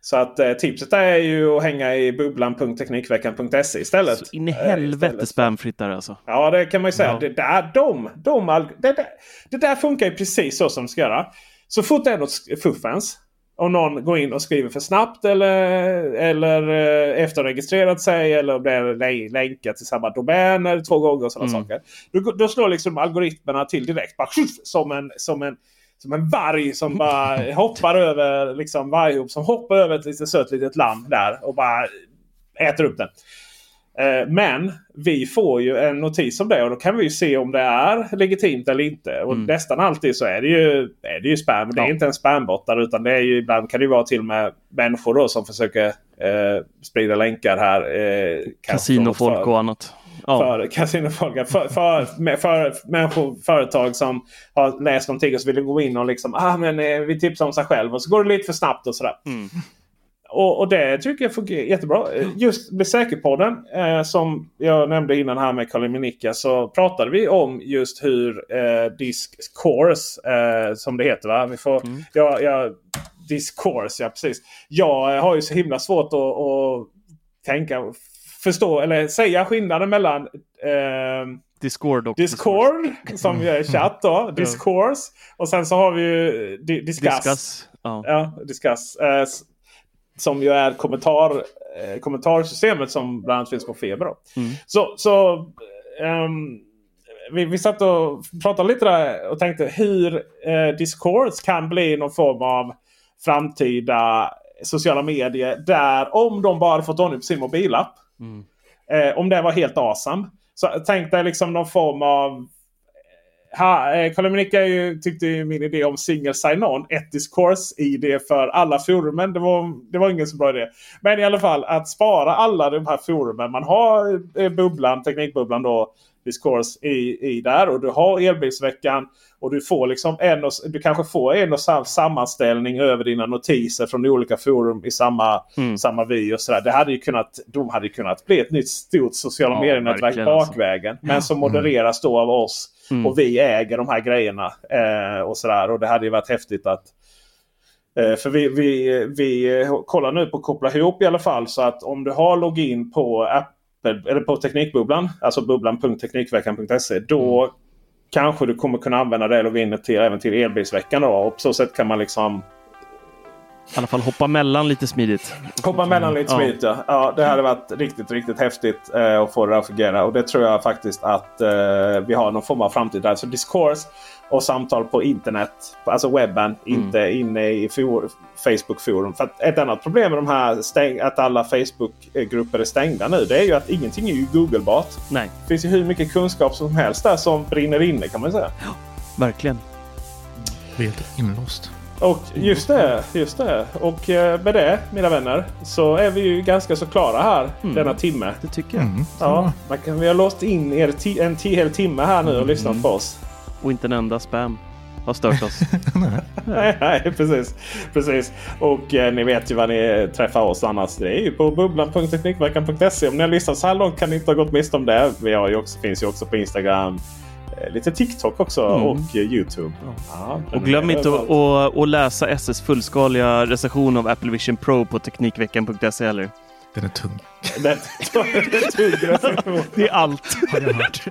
Så att eh, tipset är ju att hänga i bubblan.teknikveckan.se istället. Så in i helvete spamfritt där alltså. Ja det kan man ju säga. Ja. Det, där, de, de, det, där, det där funkar ju precis så som det ska göra. Så fort det är något fuffens. Om någon går in och skriver för snabbt eller, eller eh, efterregistrerat sig eller blir länkat till samma domäner två gånger och sådana mm. saker. Då, då slår liksom algoritmerna till direkt. Bara, som, en, som, en, som en varg som bara hoppar över liksom varghop som hoppar över ett litet sött litet lamm där och bara äter upp den. Eh, men vi får ju en notis om det och då kan vi se om det är legitimt eller inte. Och mm. nästan alltid så är det ju, är det ju spam. Det är inte en spambottar utan det är ju, ibland kan det vara till och med människor då som försöker eh, sprida länkar här. Eh, Kasinofolk och annat. Ja. För kasinofolk. För, för, för, människor, företag som har läst någonting och så vill gå in och liksom ah, men, eh, vi tipsar om sig själv. Och så går det lite för snabbt och sådär. Mm. Och, och, det tycker jag fungerar jättebra. Just med Säkerpodden eh, som jag nämnde innan här med Karin Minika så pratade vi om just hur eh, Discourse eh, som det heter va? Vi får, mm. ja, ja, Discourse, ja precis. Jag har ju så himla svårt att, att tänka, förstå eller säga skillnaden mellan eh, Discord och Discord som är chatt då. Discourse. Och sen så har vi ju Discuss. Discuss. Ja. ja discuss. Eh, som ju är kommentar, eh, kommentarsystemet som bland annat finns på Feber. Mm. Så, så um, vi, vi satt och pratade lite där och tänkte hur eh, Discords kan bli någon form av framtida sociala medier. Där om de bara fått ordning på sin mobilapp. Mm. Eh, om det var helt awesome. Så tänk dig liksom någon form av eh, Karl-Monica tyckte ju min idé om single sign-on, ett discourse-id för alla forumen. Det var, det var ingen så bra idé. Men i alla fall att spara alla de här forumen. Man har eh, bubblan, Teknikbubblan då, discourse i, i där. Och du har elbilsveckan. Och du får liksom en och, du kanske får en och samma sammanställning över dina notiser från olika forum i samma, mm. samma. Och sådär. Det hade ju kunnat, de hade kunnat bli ett nytt stort sociala ja, medier-nätverk alltså. bakvägen. Alltså. Men som modereras då av oss. Mm. Och vi äger de här grejerna. Eh, och sådär. Och det hade ju varit häftigt att eh, för vi, vi, vi kollar nu på att koppla ihop i alla fall så att om du har login på Apple, eller på Teknikbubblan, alltså bubblan.teknikveckan.se. Då mm. kanske du kommer kunna använda det loginet till, även till elbilsveckan. Då. Och på så sätt kan man liksom i alla fall hoppa mellan lite smidigt. Hoppa mellan lite smidigt ja. ja. Det hade varit riktigt, riktigt häftigt eh, att få det att fungera. Och det tror jag faktiskt att eh, vi har någon form av framtid där. Så discourse och samtal på internet, alltså webben, mm. inte inne i for, Facebook-forum. För ett annat problem med de här stäng, att alla Facebook-grupper är stängda nu. Det är ju att ingenting är ju Googlebart. Nej. Det finns ju hur mycket kunskap som helst där som brinner inne kan man säga. Ja, verkligen. Helt inlåst. Och just det, just det. Och eh, med det mina vänner så är vi ju ganska så klara här mm. denna timme. Det tycker jag. Mm. Ja, man kan, vi har låst in er en hel timme här nu och mm. lyssnat på oss. Och inte en enda spam har stört oss. nej, nej, precis. precis. Och eh, ni vet ju var ni träffar oss annars. Det är ju på bubblan.teknikveckan.se. Om ni har lyssnat så här långt kan ni inte ha gått miste om det. Vi har ju också, finns ju också på Instagram. Eh, lite TikTok också mm. och eh, Youtube. Ja, och glöm inte att, att läsa SS fullskaliga recension av Apple Vision Pro på Teknikveckan.se heller. Den är tung. Den, är tung recension. Det är allt. Har jag hört.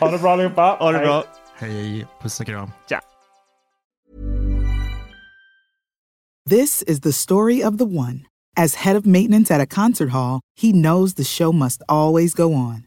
ha det bra allihopa. Ha det bra. Hej. Puss och kram. Ja. This is the story of the one. As head of maintenance at a concert hall, he knows the show must always go on.